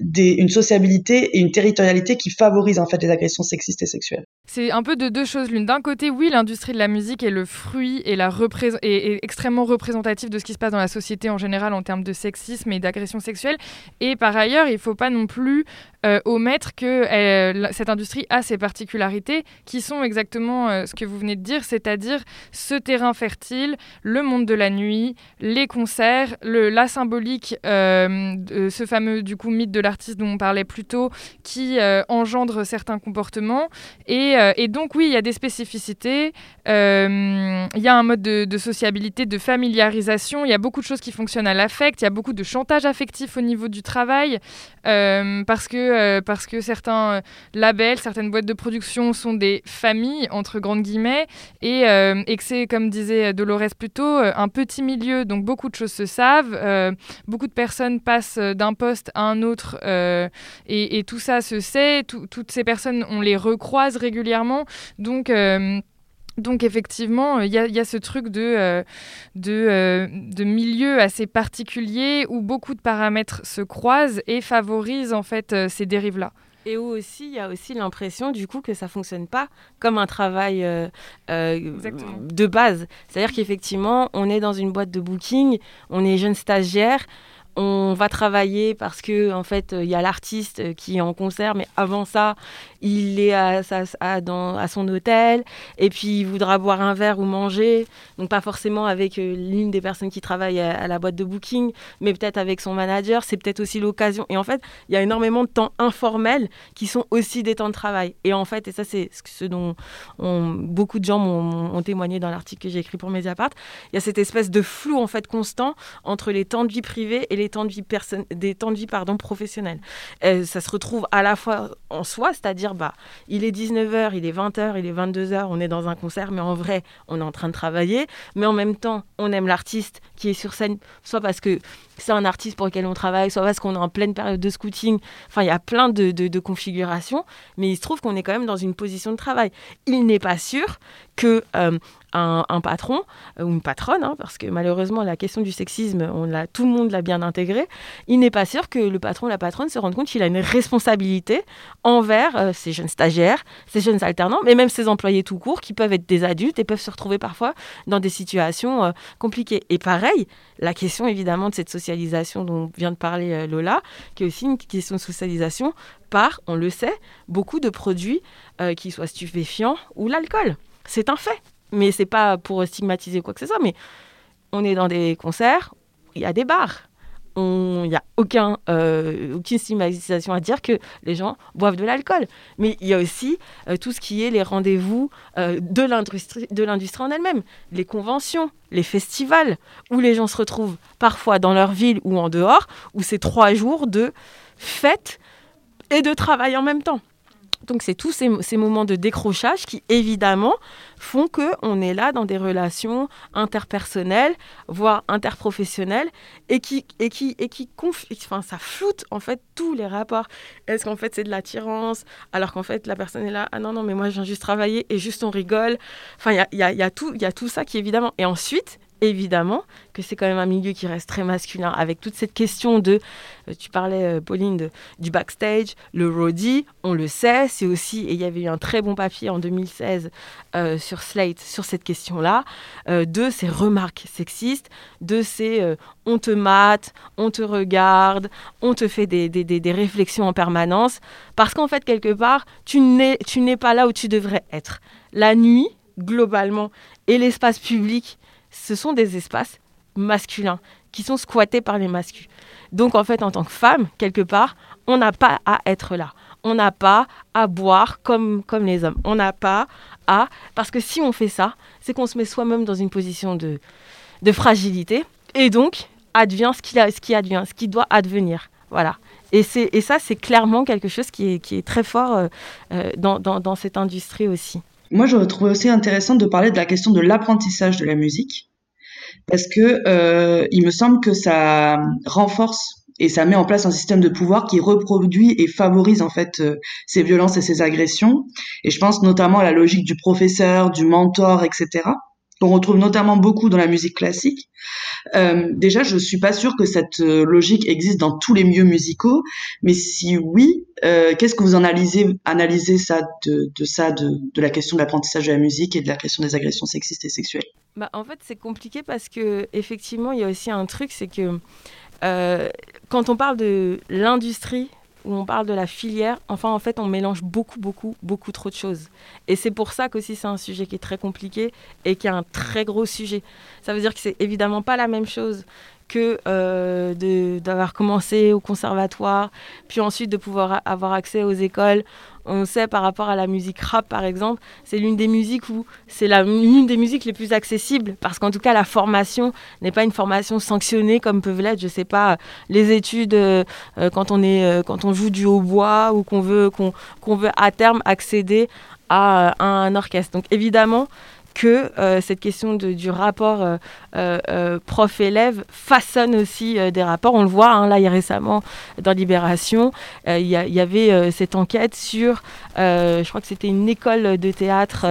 des, une sociabilité et une territorialité qui favorisent en fait les agressions sexistes et sexuelles. C'est un peu de deux choses l'une. D'un côté, oui, l'industrie de la musique est le fruit et extrêmement représentatif de ce qui se passe dans la société en général en termes de sexisme et d'agression sexuelle. Et par ailleurs, il ne faut pas non plus euh, omettre que euh, cette industrie a ses particularités qui sont exactement euh, ce que vous venez de dire, c'est-à-dire ce terrain fertile, le monde de la nuit, les concerts, la symbolique, de ce fameux du coup mythe de l'artiste dont on parlait plus tôt, qui engendre certains comportements et euh, et, donc, oui, il y a des spécificités. Euh, il y a un mode de, sociabilité, de familiarisation. Il y a beaucoup de choses qui fonctionnent à l'affect. Il y a beaucoup de chantage affectif au niveau du travail. Euh, parce, que, parce que certains labels, certaines boîtes de production sont des familles, entre grandes guillemets. Et, que c'est, comme disait Dolores plus tôt, un petit milieu. Donc, beaucoup de choses se savent. beaucoup de personnes passent d'un poste à un autre. Et, tout ça se sait. toutes ces personnes, on les recroise régulièrement. Donc euh, donc effectivement, il y, a ce truc de, euh, de, euh, de, milieu assez particulier où beaucoup de paramètres se croisent et favorisent en fait ces dérives-là. Et où aussi, il y a aussi l'impression du coup que ça fonctionne pas comme un travail de base. C'est-à-dire qu'effectivement, on est dans une boîte de booking, on est jeune stagiaire, on va travailler parce que en fait il y a l'artiste qui est en concert mais avant ça il est à, son hôtel et puis il voudra boire un verre ou manger. Donc pas forcément avec euh, l'une des personnes qui travaillent à, la boîte de booking mais peut-être avec son manager. C'est peut-être aussi l'occasion. Et en fait il y a énormément de temps informels qui sont aussi des temps de travail. Et en fait et ça c'est ce dont beaucoup de gens m'ont témoigné dans l'article que j'ai écrit pour Mediapart il y a cette espèce de flou en fait constant entre les temps de vie privée et les temps de vie, des temps de vie professionnels. Euh, ça se retrouve à la fois en soi, c'est-à-dire bah, il est 19h, il est 20h, il est 22h, on est dans un concert, mais en vrai, on est en train de travailler. Mais en même temps, on aime l'artiste qui est sur scène, soit parce que c'est un artiste pour lequel on travaille, soit parce qu'on est en pleine période de scouting. Enfin, il y a plein de, de configurations, mais il se trouve qu'on est quand même dans une position de travail. Il n'est pas sûr que euh, un, patron euh, ou une patronne, hein, parce que malheureusement la question du sexisme, on tout le monde l'a bien intégré, il n'est pas sûr que le patron ou la patronne se rende compte qu'il a une responsabilité envers euh, ces jeunes stagiaires, ces jeunes alternants, mais même ces employés tout court qui peuvent être des adultes et peuvent se retrouver parfois dans des situations compliquées. Et pareil, la question évidemment de cette socialisation dont vient de parler Lola, qui est aussi une question de socialisation par, on le sait, beaucoup de produits qui soient stupéfiants ou l'alcool. C'est un fait. Mais c'est pas pour stigmatiser quoi que ce soit, mais on est dans des concerts, il y a des bars. Il n'y a aucun, euh, aucune stigmatisation à dire que les gens boivent de l'alcool. Mais il y a aussi euh, tout ce qui est les rendez-vous euh, de l'industrie en elle-même, les conventions, les festivals, où les gens se retrouvent parfois dans leur ville ou en dehors, où c'est trois jours de fête et de travail en même temps. Donc c'est tous ces, moments de décrochage qui évidemment font que on est là dans des relations interpersonnelles, voire interprofessionnelles, et qui et qui et qui enfin ça floute en fait tous les rapports. Est-ce qu'en fait c'est de l'attirance alors qu'en fait la personne est là ah non non mais moi je viens juste travailler et juste on rigole. Enfin il y y a tout il y a tout ça qui évidemment et ensuite évidemment que c'est quand même un milieu qui reste très masculin, avec toute cette question de, euh, tu parlais euh, Pauline, du backstage, le roadie, on le sait, c'est aussi, et il y avait eu un très bon papier en 2016 euh, sur Slate sur cette question-là, de ces remarques sexistes, de ces on te mate, on te regarde, on te fait des, des, des réflexions en permanence, parce qu'en fait, quelque part, tu n'es pas là où tu devrais être. La nuit, globalement, et l'espace public ce sont des espaces masculins qui sont squattés par les masculins. Donc en fait, en tant que femme, quelque part, on n'a pas à être là. On n'a pas à boire comme, comme les hommes. On n'a pas à... Parce que si on fait ça, c'est qu'on se met soi-même dans une position de, de fragilité. Et donc, advient ce qui, ce qui advient, ce qui doit advenir. Voilà. Et, et ça, c'est clairement quelque chose qui est, qui est très fort euh, euh, dans, dans, dans cette industrie aussi. Moi, je trouve aussi intéressant de parler de la question de l'apprentissage de la musique, parce que euh, il me semble que ça renforce et ça met en place un système de pouvoir qui reproduit et favorise en fait euh, ces violences et ces agressions. Et je pense notamment à la logique du professeur, du mentor, etc qu'on retrouve notamment beaucoup dans la musique classique. Euh, déjà, je suis pas sûre que cette euh, logique existe dans tous les milieux musicaux, mais si oui, euh, qu'est-ce que vous analysez, analysez ça de, ça, de, la question de l'apprentissage de la musique et de la question des agressions sexistes et sexuelles? Bah, En fait, c'est compliqué parce que effectivement, il y a aussi un truc, c'est que quand on parle de l'industrie où on parle de la filière, enfin en fait on mélange beaucoup, beaucoup, beaucoup trop de choses. Et c'est pour ça qu'aussi c'est un sujet qui est très compliqué et qui est un très gros sujet. Ça veut dire que c'est évidemment pas la même chose que euh, d'avoir commencé au conservatoire, puis ensuite de pouvoir avoir accès aux écoles. On sait par rapport à la musique rap, par exemple, c'est l'une des musiques où c'est l'une des musiques les plus accessibles, parce qu'en tout cas la formation n'est pas une formation sanctionnée comme peuvent l'être, je sais pas, les études euh, euh, quand on est quand on joue du hautbois ou qu'on veut qu'on veut à terme accéder à un orchestre. Donc évidemment, que euh, cette question de, du rapport euh, euh, prof-élève façonne aussi des rapports. On le voit, hein, là, il y a récemment, dans Libération, il y, y, avait cette enquête sur, je crois que c'était une école de théâtre,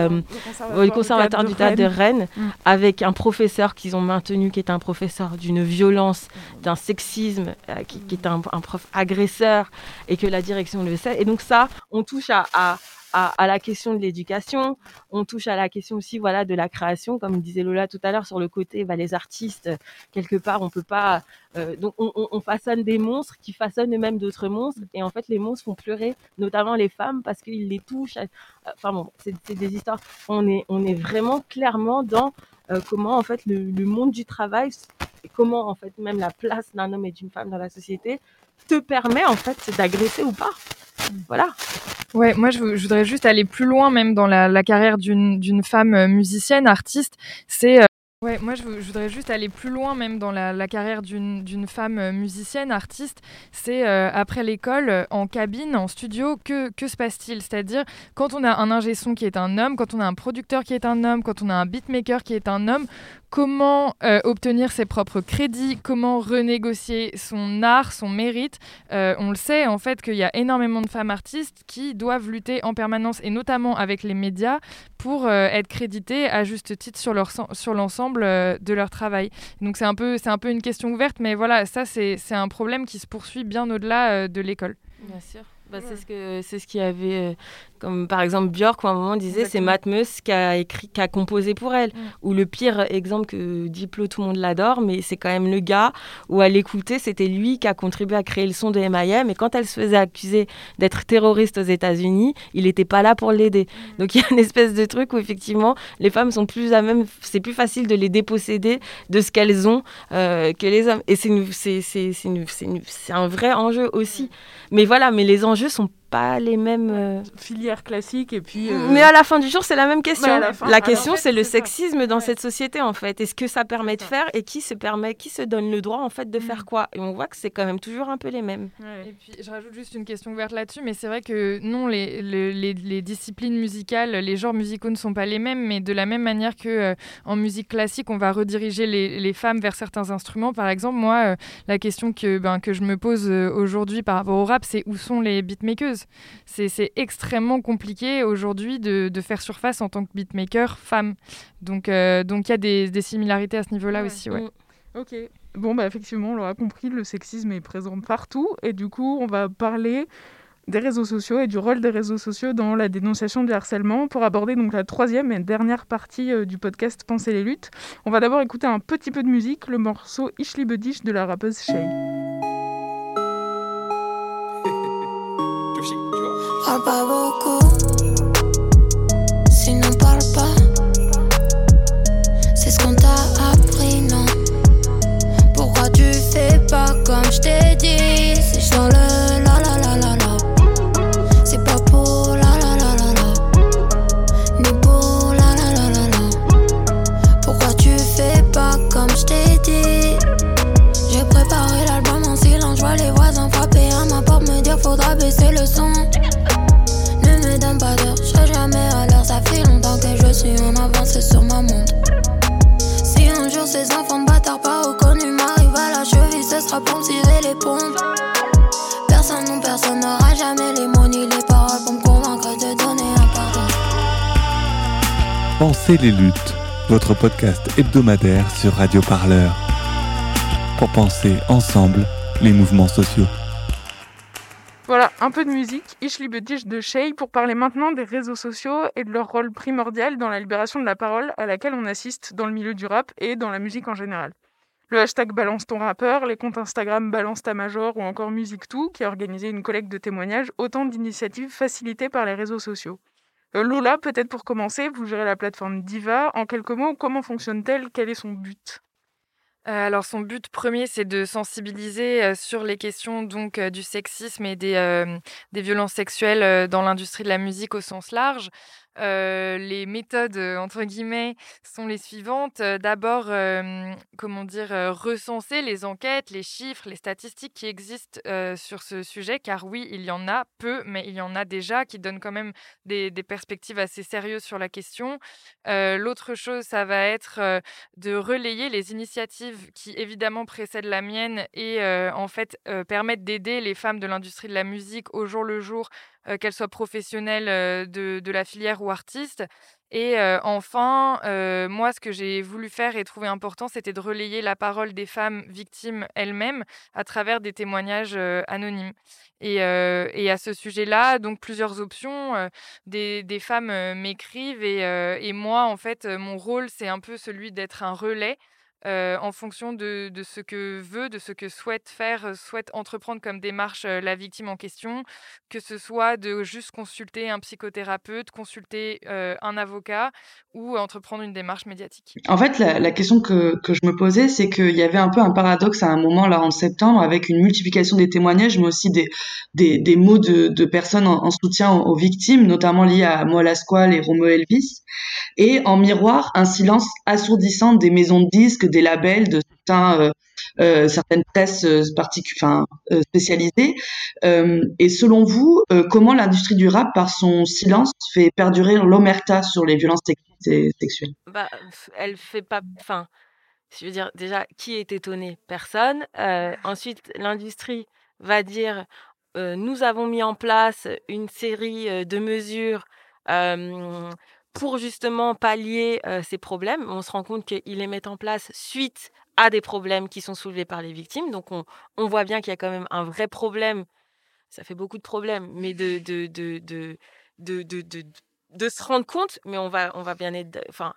le conservatoire, du théâtre de Rennes, mm. avec un professeur qu'ils ont maintenu, qui est un professeur d'une violence, d'un sexisme, qui, qui, est un, un, prof agresseur, et que la direction le sait. Et donc ça, on touche à, à à, la question de l'éducation. On touche à la question aussi, voilà, de la création, comme disait Lola tout à l'heure sur le côté, bah, les artistes, quelque part, on peut pas. Euh, donc, on, on, façonne des monstres qui façonnent eux-mêmes d'autres monstres, et en fait, les monstres font pleurer, notamment les femmes, parce qu'ils les touchent. Enfin bon, c'est des histoires. On est, on est vraiment clairement dans euh, comment en fait le, le monde du travail, et comment en fait même la place d'un homme et d'une femme dans la société te permet en fait d'agresser ou pas. Voilà. Ouais, moi je, voudrais juste aller plus loin même dans la, carrière d'une femme euh, musicienne, artiste. C'est euh, Ouais, moi je, voudrais juste aller plus loin même dans la, la carrière d'une femme euh, musicienne, artiste. C'est après l'école, en cabine, en studio, que, que se passe-t-il? C'est-à-dire quand on a un ingé son qui est un homme, quand on a un producteur qui est un homme, quand on a un beatmaker qui est un homme, comment euh, obtenir ses propres crédits, comment renégocier son art, son mérite? Euh, on le sait en fait qu'il y a énormément de femmes artistes qui doivent lutter en permanence et notamment avec les médias pour euh, être créditées à juste titre sur l'ensemble de leur travail. Donc c'est un, peu, un peu une question ouverte, mais voilà, ça c'est un problème qui se poursuit bien au-delà de l'école. Bien sûr. Bah, c'est ce que c'est ce qui avait comme par exemple Björk, où à un moment disait c'est Matt qui a écrit, qui a composé pour elle. Mm. Ou le pire exemple que Diplo, tout le monde l'adore, mais c'est quand même le gars où à l'écouter, c'était lui qui a contribué à créer le son de M.I.M. Et quand elle se faisait accuser d'être terroriste aux États-Unis, il n'était pas là pour l'aider. Mm. Donc il y a une espèce de truc où effectivement les femmes sont plus à même, c'est plus facile de les déposséder de ce qu'elles ont euh, que les hommes. Et c'est un vrai enjeu aussi. Mais voilà, mais les enjeux sont pas les mêmes euh, filières classiques et puis euh, mais à la fin du jour c'est la même question. La, question c'est le sexisme dans cette société en fait. Est-ce que ça permet de faire et qui se permet qui se donne le droit en fait de faire mm. quoi? Et on voit que c'est quand même toujours un peu les mêmes. Et puis je rajoute juste une question ouverte là-dessus mais c'est vrai que non les, les, les, disciplines musicales les genres musicaux ne sont pas les mêmes mais de la même manière que euh, en musique classique on va rediriger les, femmes vers certains instruments. Par exemple moi la question que ben, que je me pose aujourd'hui par rapport au rap c'est où sont les beatmakers? C'est extrêmement compliqué aujourd'hui de, faire surface en tant que beatmaker femme. Donc euh, donc il y a des, similarités à ce niveau-là aussi. Ouais. Mm. Ok. Bon, bah effectivement, on l'aura compris, le sexisme est présent partout. Et du coup, on va parler des réseaux sociaux et du rôle des réseaux sociaux dans la dénonciation du harcèlement pour aborder donc la troisième et dernière partie euh, du podcast Penser les luttes. On va d'abord écouter un petit peu de musique, le morceau Ishli Bedish de la rappeuse Shay. Parle pas beaucoup, sinon parle pas. C'est ce qu'on t'a appris, non? Pourquoi tu fais pas comme je t'ai dit? C'est dans le son. Ne me donne pas d'heure, je serai jamais à l'heure. Ça fait longtemps que je suis en avance sur ma montre. Si un jour ces enfants bâtards pas reconnus m'arrivent à la cheville, ce sera pour me tirer les pompes. Personne, non, personne n'aura jamais les mots ni les paroles pour me convaincre de donner un pardon. Pensez les luttes, votre podcast hebdomadaire sur Radio Parleur. Pour penser ensemble les mouvements sociaux. Voilà, un peu de musique, Ich liebe de Shay, pour parler maintenant des réseaux sociaux et de leur rôle primordial dans la libération de la parole à laquelle on assiste dans le milieu du rap et dans la musique en général. Le hashtag Balance ton rappeur, les comptes Instagram Balance ta major ou encore Musique Tout, qui a organisé une collecte de témoignages, autant d'initiatives facilitées par les réseaux sociaux. Euh, Lola, peut-être pour commencer, vous gérez la plateforme Diva. En quelques mots, comment fonctionne-t-elle? Quel est son but? Alors son but premier, c'est de sensibiliser euh, sur les questions donc euh, du sexisme et des, euh, des violences sexuelles euh, dans l'industrie de la musique au sens large. Les méthodes entre guillemets sont les suivantes. D'abord, comment dire, recenser les enquêtes, les chiffres, les statistiques qui existent sur ce sujet, car oui, il y en a peu, mais il y en a déjà qui donnent quand même des, des perspectives assez sérieuses sur la question. L'autre chose, ça va être de relayer les initiatives qui évidemment précèdent la mienne et en fait permettent d'aider les femmes de l'industrie de la musique au jour le jour, euh, qu'elles soient professionnelles euh, de, de la filière ou artistes. Et euh, enfin, euh, moi, ce que j'ai voulu faire et trouvé important, c'était de relayer la parole des femmes victimes elles-mêmes à travers des témoignages anonymes. Et, et à ce sujet-là, donc plusieurs options. des, des femmes m'écrivent et, et moi, en fait, mon rôle, c'est un peu celui d'être un relais. Euh, en fonction de, ce que veut, de ce que souhaite faire, euh, souhaite entreprendre comme démarche euh, la victime en question, que ce soit de juste consulter un psychothérapeute, consulter un avocat ou entreprendre une démarche médiatique. En fait, la, question que, que je me posais, c'est qu'il y avait un peu un paradoxe à un moment, là, en septembre, avec une multiplication des témoignages, mais aussi des, des, mots de, de personnes en, en soutien aux, victimes, notamment liés à Moi Lasquale et Romo Elvis. Et en miroir, un silence assourdissant des maisons de disques, des labels, de certains, euh, euh, certaines presses euh, spécialisées. Et selon vous, comment l'industrie du rap, par son silence, fait perdurer l'omerta sur les violences sexuelles? Bah, elle fait pas. Enfin, je veux dire, déjà, qui est étonné? Personne. Ensuite, l'industrie va dire nous avons mis en place une série de mesures pour justement pallier euh, ces problèmes. On se rend compte qu'ils les mettent en place suite à des problèmes qui sont soulevés par les victimes. Donc, on, voit bien qu'il y a quand même un vrai problème. Ça fait beaucoup de problèmes, mais de, de, de, de, de, se rendre compte, mais on va, on va bien être. Enfin,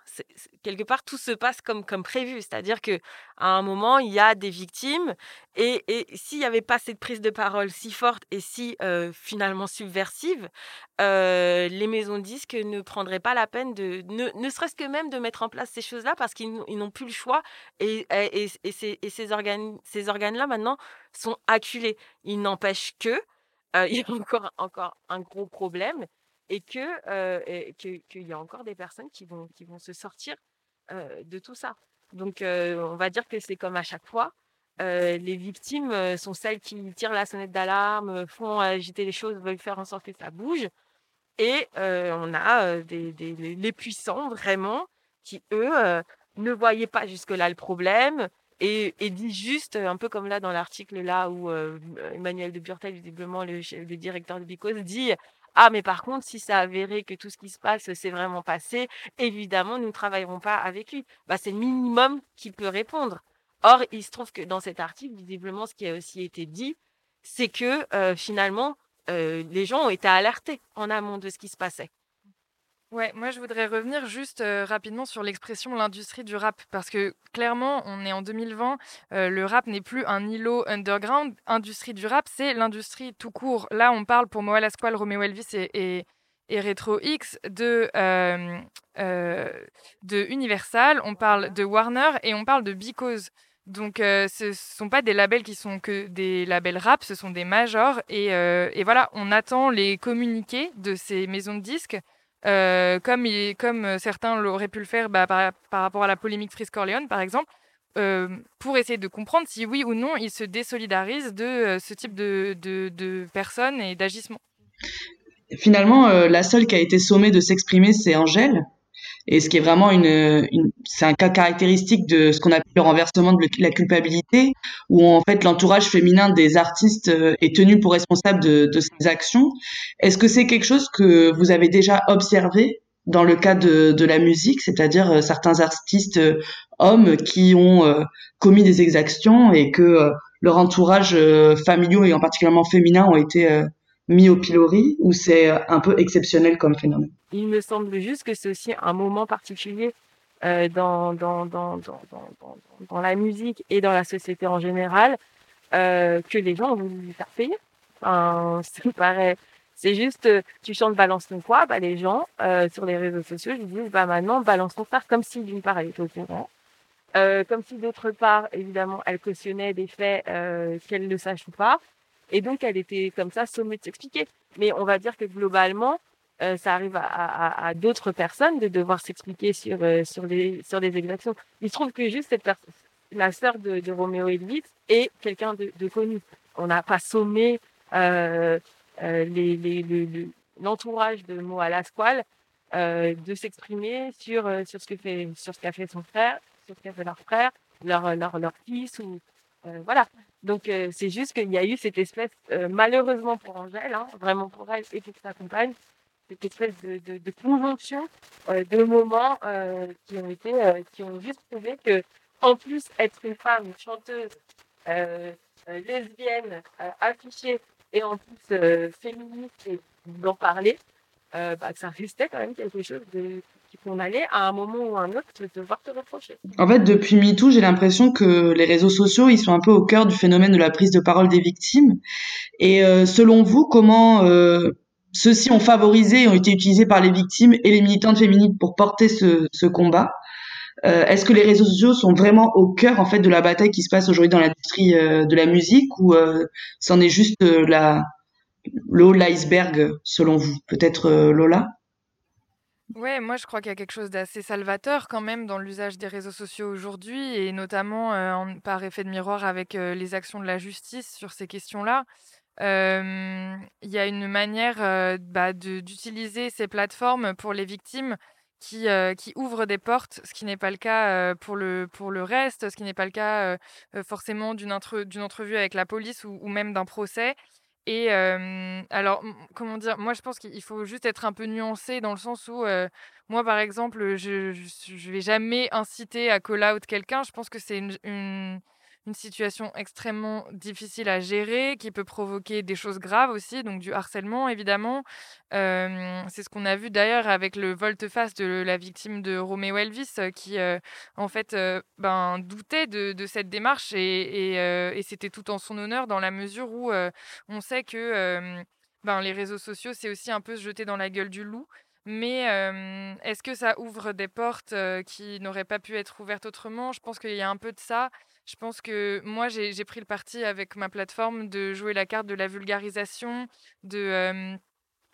quelque part, tout se passe comme, comme prévu. C'est-à-dire que à un moment, il y a des victimes, et, et s'il n'y avait pas cette prise de parole si forte et si euh, finalement subversive, euh, les maisons de disques ne prendraient pas la peine de, ne, ne serait-ce que même de mettre en place ces choses-là parce qu'ils n'ont- plus le choix. Et, et, et- ces, ces organes, ces organes-là maintenant sont acculés. Il n'empêche que euh, il y a encore, encore un gros problème et que euh, qu'il y a encore des personnes qui vont, qui vont se sortir euh, de tout ça. Donc, euh, on va dire que c'est comme à chaque fois. Euh, les victimes euh, sont celles qui tirent la sonnette d'alarme, font agiter les choses, veulent faire en sorte que ça bouge. Et euh, on a euh, des, des- les puissants, vraiment, qui, eux, euh, ne voyaient pas jusque-là le problème et, et disent juste, euh, un peu comme là dans l'article là où euh, Emmanuel de Burtel, visiblement le, le directeur de Bicos, dit ah, mais par contre, si ça avéré que tout ce qui se passe s'est vraiment passé, évidemment, nous ne travaillerons pas avec lui. Bah, c'est le minimum qu'il peut répondre. Or, il se trouve que dans cet article, visiblement, ce qui a aussi été dit, c'est que euh, finalement, euh, les gens ont été alertés en amont de ce qui se passait. Ouais, moi je voudrais revenir juste euh, rapidement sur l'expression l'industrie du rap parce que clairement on est en 2020, euh, le rap n'est plus un îlot underground, industrie du rap c'est l'industrie tout court. Là on parle pour Moa Lasquale, Romeo Elvis et, et, et Retro X de, euh, euh, de Universal, on parle de Warner et on parle de Because. Donc ce sont pas des labels qui sont que des labels rap, ce sont des majors et, et voilà, on attend les communiqués de ces maisons de disques euh, comme, il- comme euh, certains l'auraient pu le faire bah, par, par rapport à la polémique Frisk Corleone, par exemple, pour essayer de comprendre si oui ou non ils se désolidarisent de ce type de, de, de personnes et d'agissements. Finalement, la seule qui a été sommée de s'exprimer, c'est Angèle. Et ce qui est vraiment une, c'est un cas caractéristique de ce qu'on appelle le renversement de la culpabilité, où en fait l'entourage féminin des artistes euh, est tenu pour responsable de, de ces actions. Est-ce que c'est quelque chose que vous avez déjà observé dans le cas de, de la musique, c'est-à-dire euh, certains artistes euh, hommes qui ont commis des exactions et que leur entourage familiaux et en particulièrement féminin ont été mis au pilori ou c'est un peu exceptionnel comme phénomène? Il me semble juste que c'est aussi un moment particulier euh, dans, dans, dans, dans, dans, la musique et dans la société en général euh, que les gens vont lui faire payer. Enfin, paraît. C'est juste, tu chantes balance ton poids, bah, les gens euh, sur les réseaux sociaux, ils disent bah maintenant balance ton frère comme si d'une part elle était au courant, euh, comme si d'autre part évidemment elle cautionnait des faits euh, qu'elle ne sache pas, et donc, elle était comme ça, sommée de s'expliquer. Mais on va dire que globalement, euh, ça arrive à, à, à d'autres personnes de devoir s'expliquer sur, euh, sur, les, sur les exactions. Il se trouve que juste cette personne, la sœur de, de Roméo Elvis est quelqu'un de, de, connu. On n'a pas sommé euh, euh les, les, l'entourage de Moa Lasquale euh, de s'exprimer sur, sur ce que fait, sur ce qu'a fait son frère, sur ce qu'a fait leur frère, leur, leur, leur fils ou, voilà. Donc euh, c'est juste qu'il y a eu cette espèce, euh, malheureusement pour Angèle, hein, vraiment pour elle et pour sa compagne, cette espèce de, de, de conjonction euh, de moments qui ont été, qui ont juste prouvé que, en plus être une femme, chanteuse, lesbienne, affichée et en plus féministe et d'en parler, bah, ça restait quand même quelque chose de qu'on allait à un moment ou à un autre devoir te reprocher. En fait, depuis MeToo, j'ai l'impression que les réseaux sociaux, ils sont un peu au cœur du phénomène de la prise de parole des victimes. Et euh, selon vous, comment euh, ceux-ci ont favorisé et ont été utilisés par les victimes et les militantes féminines pour porter ce, combat euh, Est-ce que les réseaux sociaux sont vraiment au cœur en fait de la bataille qui se passe aujourd'hui dans l'industrie de la musique ou c'en est juste la le haut l'iceberg selon vous? Peut-être Lola? Ouais, moi je crois qu'il y a quelque chose d'assez salvateur quand même dans l'usage des réseaux sociaux aujourd'hui et notamment par effet de miroir avec les actions de la justice sur ces questions-là. Il y a une manière bah, d'utiliser ces plateformes pour les victimes qui, qui ouvrent des portes, ce qui n'est pas le cas pour, le, reste, ce qui n'est pas le cas forcément d'une entrevue avec la police ou même d'un procès. Et alors, comment dire, moi je pense qu'il faut juste être un peu nuancé dans le sens où, moi par exemple, je, je, vais jamais inciter à call out quelqu'un. Je pense que c'est une, une situation extrêmement difficile à gérer, qui peut provoquer des choses graves aussi, donc du harcèlement évidemment. c'est ce qu'on a vu d'ailleurs avec le volte-face de la victime de Roméo Elvis, qui en fait ben, doutait de, cette démarche et, et, c'était tout en son honneur dans la mesure où on sait que ben, les réseaux sociaux, c'est aussi un peu se jeter dans la gueule du loup. Mais est-ce que ça ouvre des portes qui n'auraient pas pu être ouvertes autrement? Je pense qu'il y a un peu de ça. Je pense que moi, j'ai pris le parti avec ma plateforme de jouer la carte de la vulgarisation, de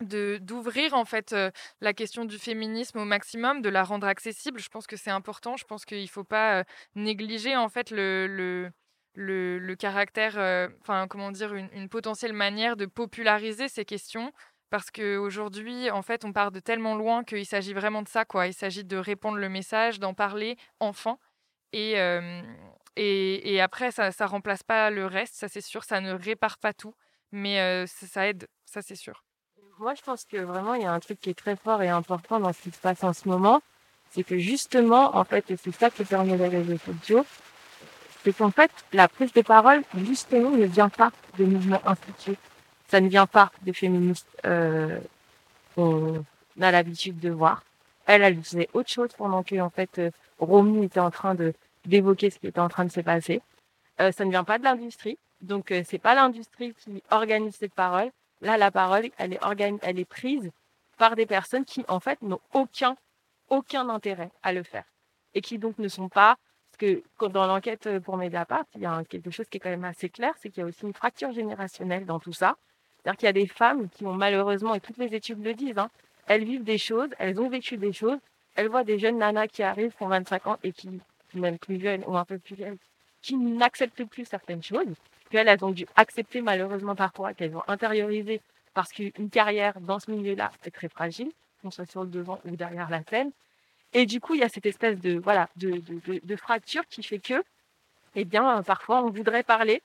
d'ouvrir en fait la question du féminisme au maximum, de la rendre accessible. Je pense que c'est important. Je pense qu'il ne faut pas négliger en fait le, le, le, caractère, enfin comment dire, une, une, potentielle manière de populariser ces questions. Parce qu'aujourd'hui, en fait, on part de tellement loin qu'il s'agit vraiment de ça, quoi. Il s'agit de répondre le message, d'en parler enfin. Et, et, et, après, ça ne remplace pas le reste, ça c'est sûr, ça ne répare pas tout, mais euh, ça, aide, ça c'est sûr. Moi, je pense que vraiment, il y a un truc qui est très fort et important dans ce qui se passe en ce moment, c'est que justement, en fait, et c'est ça que permet les réseaux sociaux, c'est qu'en fait, la prise de parole, justement, ne vient pas de mouvements institués. Ça ne vient pas de féministes euh, qu'on a l'habitude de voir. Elle, elle faisait autre chose pendant que, en fait, euh, Romy était en train de d'évoquer ce qui était en train de se passer. Euh, ça ne vient pas de l'industrie, donc euh, c'est pas l'industrie qui organise cette parole. Là, la parole, elle est organi elle est prise par des personnes qui, en fait, n'ont aucun aucun intérêt à le faire et qui donc ne sont pas que dans l'enquête euh, pour Mediapart, il y a quelque chose qui est quand même assez clair, c'est qu'il y a aussi une fracture générationnelle dans tout ça. C'est-à-dire qu'il y a des femmes qui ont malheureusement, et toutes les études le disent, hein, elles vivent des choses, elles ont vécu des choses, elles voient des jeunes nanas qui arrivent, qui ont 25 ans et qui même plus jeunes ou un peu plus jeunes, qui n'acceptent plus certaines choses, qu'elles elles ont dû accepter malheureusement parfois, qu'elles ont intériorisé parce qu'une carrière dans ce milieu-là est très fragile, qu'on soit sur le devant ou derrière la scène. Et du coup, il y a cette espèce de, voilà, de, de, de, fracture qui fait que, eh bien, parfois, on voudrait parler,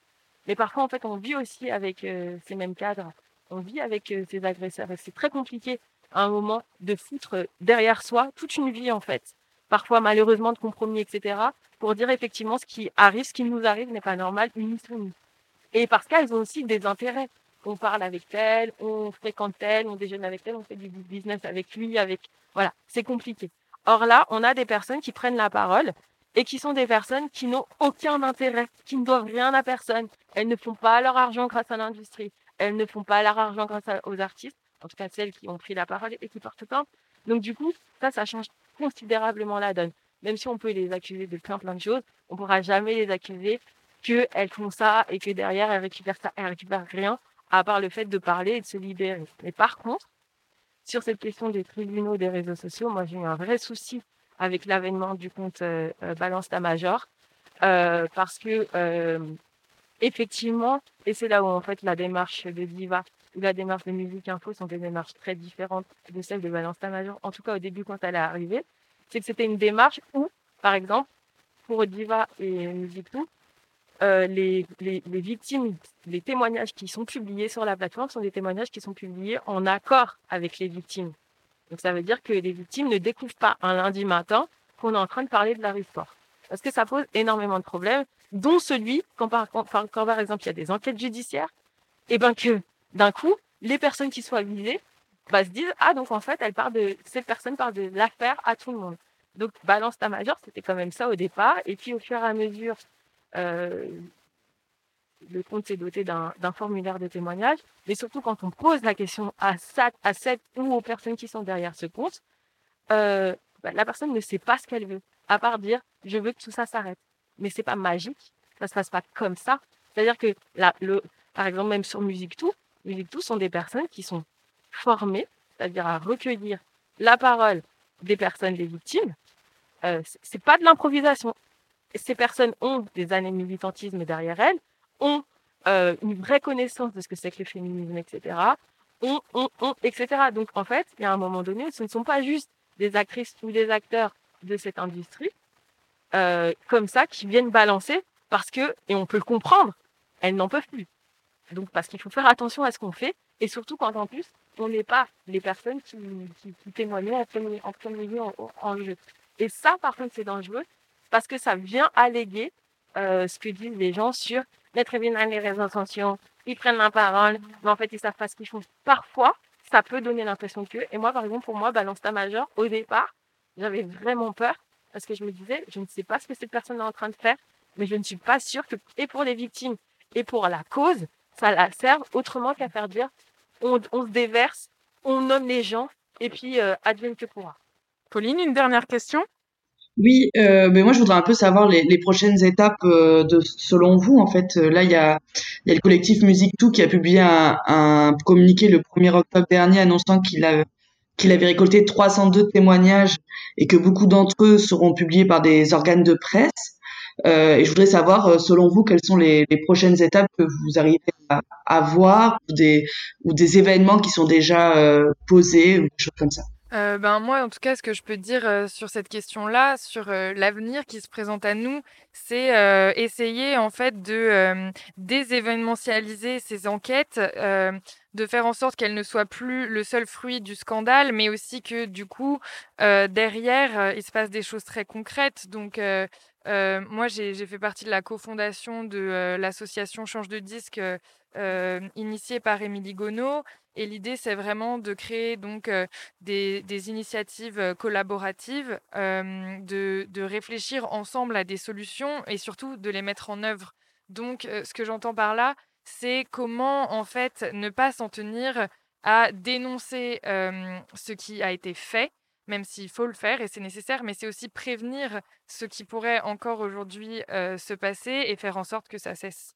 mais parfois, en fait, on vit aussi avec euh, ces mêmes cadres, on vit avec euh, ces agresseurs. C'est très compliqué, à un moment, de foutre derrière soi toute une vie, en fait. Parfois, malheureusement, de compromis, etc., pour dire effectivement ce qui arrive, ce qui nous arrive n'est pas normal, une Et parce qu'elles ont aussi des intérêts on parle avec tel, on fréquente tel, on déjeune avec tel, on fait du business avec lui, avec voilà, c'est compliqué. Or là, on a des personnes qui prennent la parole et qui sont des personnes qui n'ont aucun intérêt, qui ne doivent rien à personne. Elles ne font pas leur argent grâce à l'industrie, elles ne font pas leur argent grâce aux artistes, en tout cas celles qui ont pris la parole et qui portent plainte. Donc du coup, ça, ça change considérablement la donne. Même si on peut les accuser de plein plein de choses, on ne pourra jamais les accuser qu'elles font ça et que derrière elles récupèrent ça, elles récupèrent rien à part le fait de parler et de se libérer. Mais par contre, sur cette question des tribunaux, des réseaux sociaux, moi j'ai eu un vrai souci avec l'avènement du compte euh, euh, Balance ta Major, euh, parce que effectivement, et c'est là où en fait la démarche de Diva ou la démarche de Musique Info sont des démarches très différentes de celles de Balance ta Major, en tout cas au début quand elle est arrivée, c'est que c'était une démarche où, par exemple, pour Diva et Musique Tout, euh, les, les, les, victimes, les témoignages qui sont publiés sur la plateforme sont des témoignages qui sont publiés en accord avec les victimes. Donc ça veut dire que les victimes ne découvrent pas un lundi matin qu'on est en train de parler de leur histoire. Parce que ça pose énormément de problèmes, dont celui quand par, quand, par exemple il y a des enquêtes judiciaires, et ben que d'un coup, les personnes qui soient visées bah, se disent ah donc en fait elle parle de cette personne parle de l'affaire à tout le monde. Donc balance ta majeure, c'était quand même ça au départ, et puis au fur et à mesure euh, le compte s'est doté d'un formulaire de témoignage, mais surtout quand on pose la question à, ça, à cette ou aux personnes qui sont derrière ce compte, euh, bah, la personne ne sait pas ce qu'elle veut, à part dire je veux que tout ça s'arrête. Mais c'est pas magique, ça se passe pas comme ça. C'est-à-dire que là, le, par exemple, même sur Musique Tout, Tout sont des personnes qui sont formées, c'est-à-dire à recueillir la parole des personnes, des victimes. Euh, c'est pas de l'improvisation ces personnes ont des années de militantisme derrière elles, ont euh, une vraie connaissance de ce que c'est que le féminisme, etc. Ont, ont, ont, etc. Donc en fait, il y a un moment donné, ce ne sont pas juste des actrices ou des acteurs de cette industrie euh, comme ça qui viennent balancer parce que, et on peut le comprendre, elles n'en peuvent plus. Donc parce qu'il faut faire attention à ce qu'on fait et surtout quand en plus on n'est pas les personnes qui, qui, qui témoignent en premier, premier en, en jeu. Et ça, par contre, c'est dangereux parce que ça vient alléguer euh, ce que disent les gens sur les tribunaux, les sociaux, ils prennent la parole, mais en fait, ils savent pas ce qu'ils font. Parfois, ça peut donner l'impression que, et moi, par exemple, pour moi, balance ta major, au départ, j'avais vraiment peur parce que je me disais, je ne sais pas ce que cette personne est en train de faire, mais je ne suis pas sûre que, et pour les victimes, et pour la cause, ça la serve autrement qu'à faire dire, on, se déverse, on nomme les gens, et puis euh, advienne que pourra. Pauline, une dernière question? Oui, euh, mais moi je voudrais un peu savoir les, les prochaines étapes euh, de selon vous. En fait, euh, là il y a, il y a le collectif Musique Tout qui a publié un, un communiqué le 1er octobre dernier annonçant qu'il a qu'il avait récolté 302 témoignages et que beaucoup d'entre eux seront publiés par des organes de presse. Euh, et je voudrais savoir, selon vous, quelles sont les, les prochaines étapes que vous arrivez à, à voir ou des, ou des événements qui sont déjà euh, posés ou des choses comme ça? Euh, ben moi, en tout cas, ce que je peux dire euh, sur cette question-là, sur euh, l'avenir qui se présente à nous, c'est essayer en fait de désévénementialiser ces enquêtes, de faire en sorte qu'elles ne soient plus le seul fruit du scandale, mais aussi que du coup, derrière, il se passe des choses très concrètes. Donc, moi, j'ai fait partie de la cofondation de l'association Change de disque, initiée par Émilie Gonneau. Et l'idée, c'est vraiment de créer donc des, initiatives collaboratives, de, de, réfléchir ensemble à des solutions et surtout de les mettre en œuvre. Donc, ce que j'entends par là, c'est comment en fait ne pas s'en tenir à dénoncer ce qui a été fait, même s'il faut le faire et c'est nécessaire, mais c'est aussi prévenir ce qui pourrait encore aujourd'hui se passer et faire en sorte que ça cesse.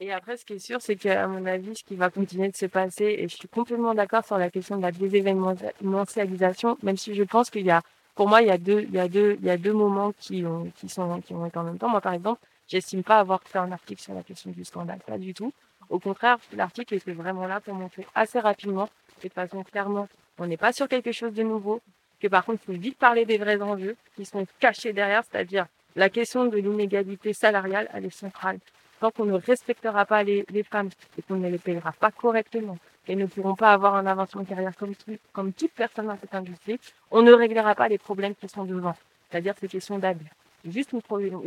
Et après, ce qui est sûr, c'est qu'à mon avis, ce qui va continuer de se passer, et je suis complètement d'accord sur la question de la désévénementialisation, même si je pense qu'il y a pour moi, il y a deux, il y a deux, il y a deux moments qui ont, qui sont, qui ont été en même temps. Moi, par exemple, j'estime pas avoir fait un article sur la question du scandale, pas du tout. Au contraire, l'article était vraiment là pour montrer assez rapidement, et de façon clairement, on n'est pas sur quelque chose de nouveau, que par contre, il faut vite parler des vrais enjeux qui sont cachés derrière, c'est-à-dire la question de l'inégalité salariale, elle est centrale. Tant qu'on ne respectera pas les, les femmes et qu'on ne les payera pas correctement, et ne pourront pas avoir un avancement de carrière comme, comme toute personne dans cette industrie, on ne réglera pas les problèmes qui sont devant, c'est-à-dire ces questions d'abus. Juste une,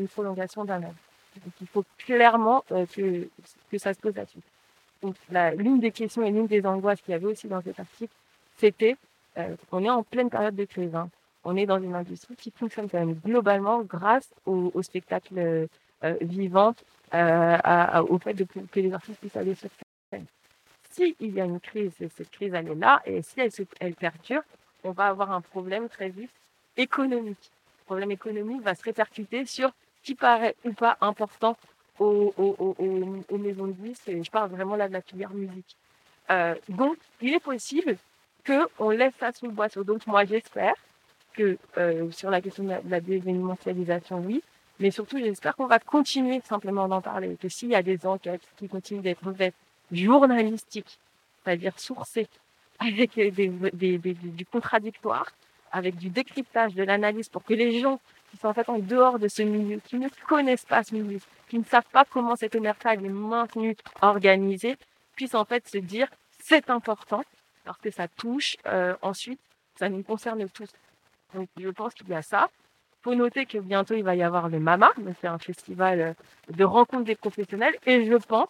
prolongation d'un an. Donc il faut clairement euh, que, que ça se pose là-dessus. Donc l'une des questions et l'une des angoisses qu'il y avait aussi dans cet article, c'était, euh, on est en pleine période de crise. Hein. On est dans une industrie qui fonctionne quand même globalement grâce au, au spectacle euh, vivant, euh, au fait que les artistes puissent aller sur scène si il y a une crise, cette crise elle est là, et si elle, elle perdure, on va avoir un problème très vite économique. Le problème économique va se répercuter sur qui paraît ou pas important aux, aux, aux, aux maisons de disques, et je parle vraiment là de la filière musique. Euh, donc, il est possible qu'on laisse ça sous le boisseau. Donc, moi, j'espère que euh, sur la question de la, de dévénementialisation, oui, mais surtout, j'espère qu'on va continuer simplement d'en parler, que s'il y a des enquêtes qui continuent d'être faites journalistique, c'est-à-dire sourcé, avec des, des, du contradictoire, avec du décryptage, de l'analyse, pour que les gens qui sont en fait en dehors de ce milieu, qui ne connaissent pas ce milieu, qui ne savent pas comment cette omerta est maintenue, organisée, puissent en fait se dire c'est important parce que ça touche euh, ensuite, ça nous concerne tous. Donc je pense qu'il y a ça. Faut noter que bientôt il va y avoir le MAMA, c'est un festival euh, de rencontres des professionnels, et je pense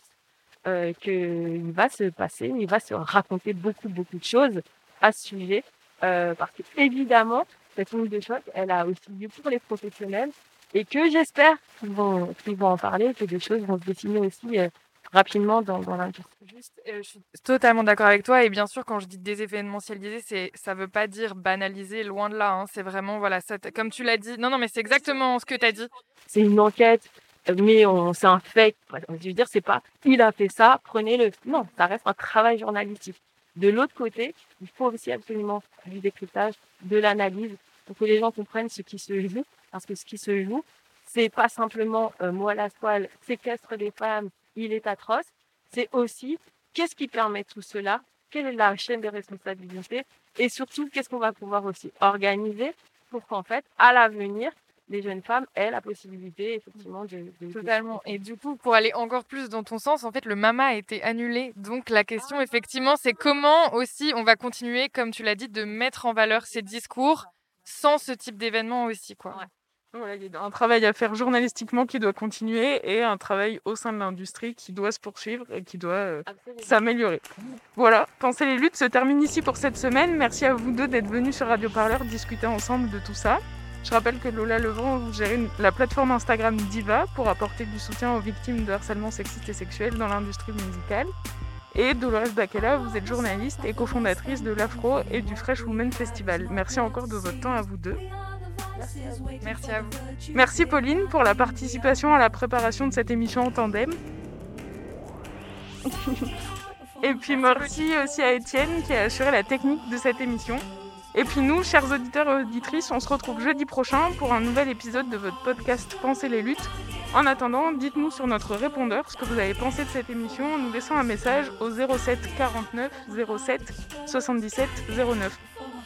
euh, qu'il va se passer, il va se raconter beaucoup, beaucoup de choses à ce sujet. Euh, parce que évidemment, cette onde de choc, elle a aussi lieu pour les professionnels et que j'espère qu'ils vont, qu'ils vont en parler, que des choses vont se dessiner aussi euh, rapidement dans, dans l'industrie. Juste, euh, je suis totalement d'accord avec toi et bien sûr quand je dis désévénementialiser, c'est ça veut pas dire banaliser, loin de là. Hein, c'est vraiment voilà, ça, comme tu l'as dit. Non non, mais c'est exactement ce que tu as dit. C'est une enquête, mais on c'est un fait. Je veux dire, c'est pas il a fait ça, prenez-le. Non, ça reste un travail journalistique. De l'autre côté, il faut aussi absolument du décryptage, de l'analyse, pour que les gens comprennent ce qui se joue, parce que ce qui se joue, c'est pas simplement euh, moi la toile séquestre des femmes, il est atroce. C'est aussi qu'est-ce qui permet tout cela, quelle est la chaîne des responsabilités, et surtout qu'est-ce qu'on va pouvoir aussi organiser pour qu'en fait, à l'avenir, les jeunes femmes aient la possibilité effectivement de, de totalement. et du coup pour aller encore plus dans ton sens en fait le mama a été annulé. Donc la question effectivement c'est comment aussi on va continuer comme tu l'as dit de mettre en valeur ces discours sans ce type d'événement aussi quoi ouais. Voilà, il y a un travail à faire journalistiquement qui doit continuer et un travail au sein de l'industrie qui doit se poursuivre et qui doit euh, s'améliorer. Voilà, Penser les luttes se termine ici pour cette semaine. Merci à vous deux d'être venus sur Radio Parleur discuter ensemble de tout ça. Je rappelle que Lola Levent, vous gérez la plateforme Instagram Diva pour apporter du soutien aux victimes de harcèlement sexiste et sexuel dans l'industrie musicale. Et Dolores Bakela, vous êtes journaliste et cofondatrice de l'Afro et du Fresh Women Festival. Merci encore de votre temps à vous deux. Merci à vous. Merci Pauline pour la participation à la préparation de cette émission en tandem. Et puis merci aussi à Étienne qui a assuré la technique de cette émission. Et puis nous, chers auditeurs et auditrices, on se retrouve jeudi prochain pour un nouvel épisode de votre podcast Pensez les luttes. En attendant, dites-nous sur notre répondeur ce que vous avez pensé de cette émission en nous laissant un message au 07 49 07 77 09.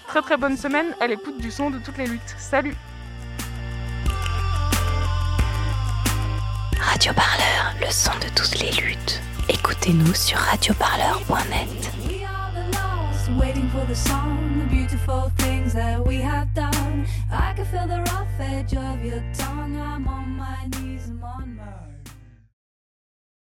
Très très bonne semaine à l'écoute du son de toutes les luttes. Salut Radio Parleur, le son de toutes les luttes. Écoutez-nous sur radioparleur.net. beautiful things that we have done. I can feel the rough edge of your tongue. I'm on my knees,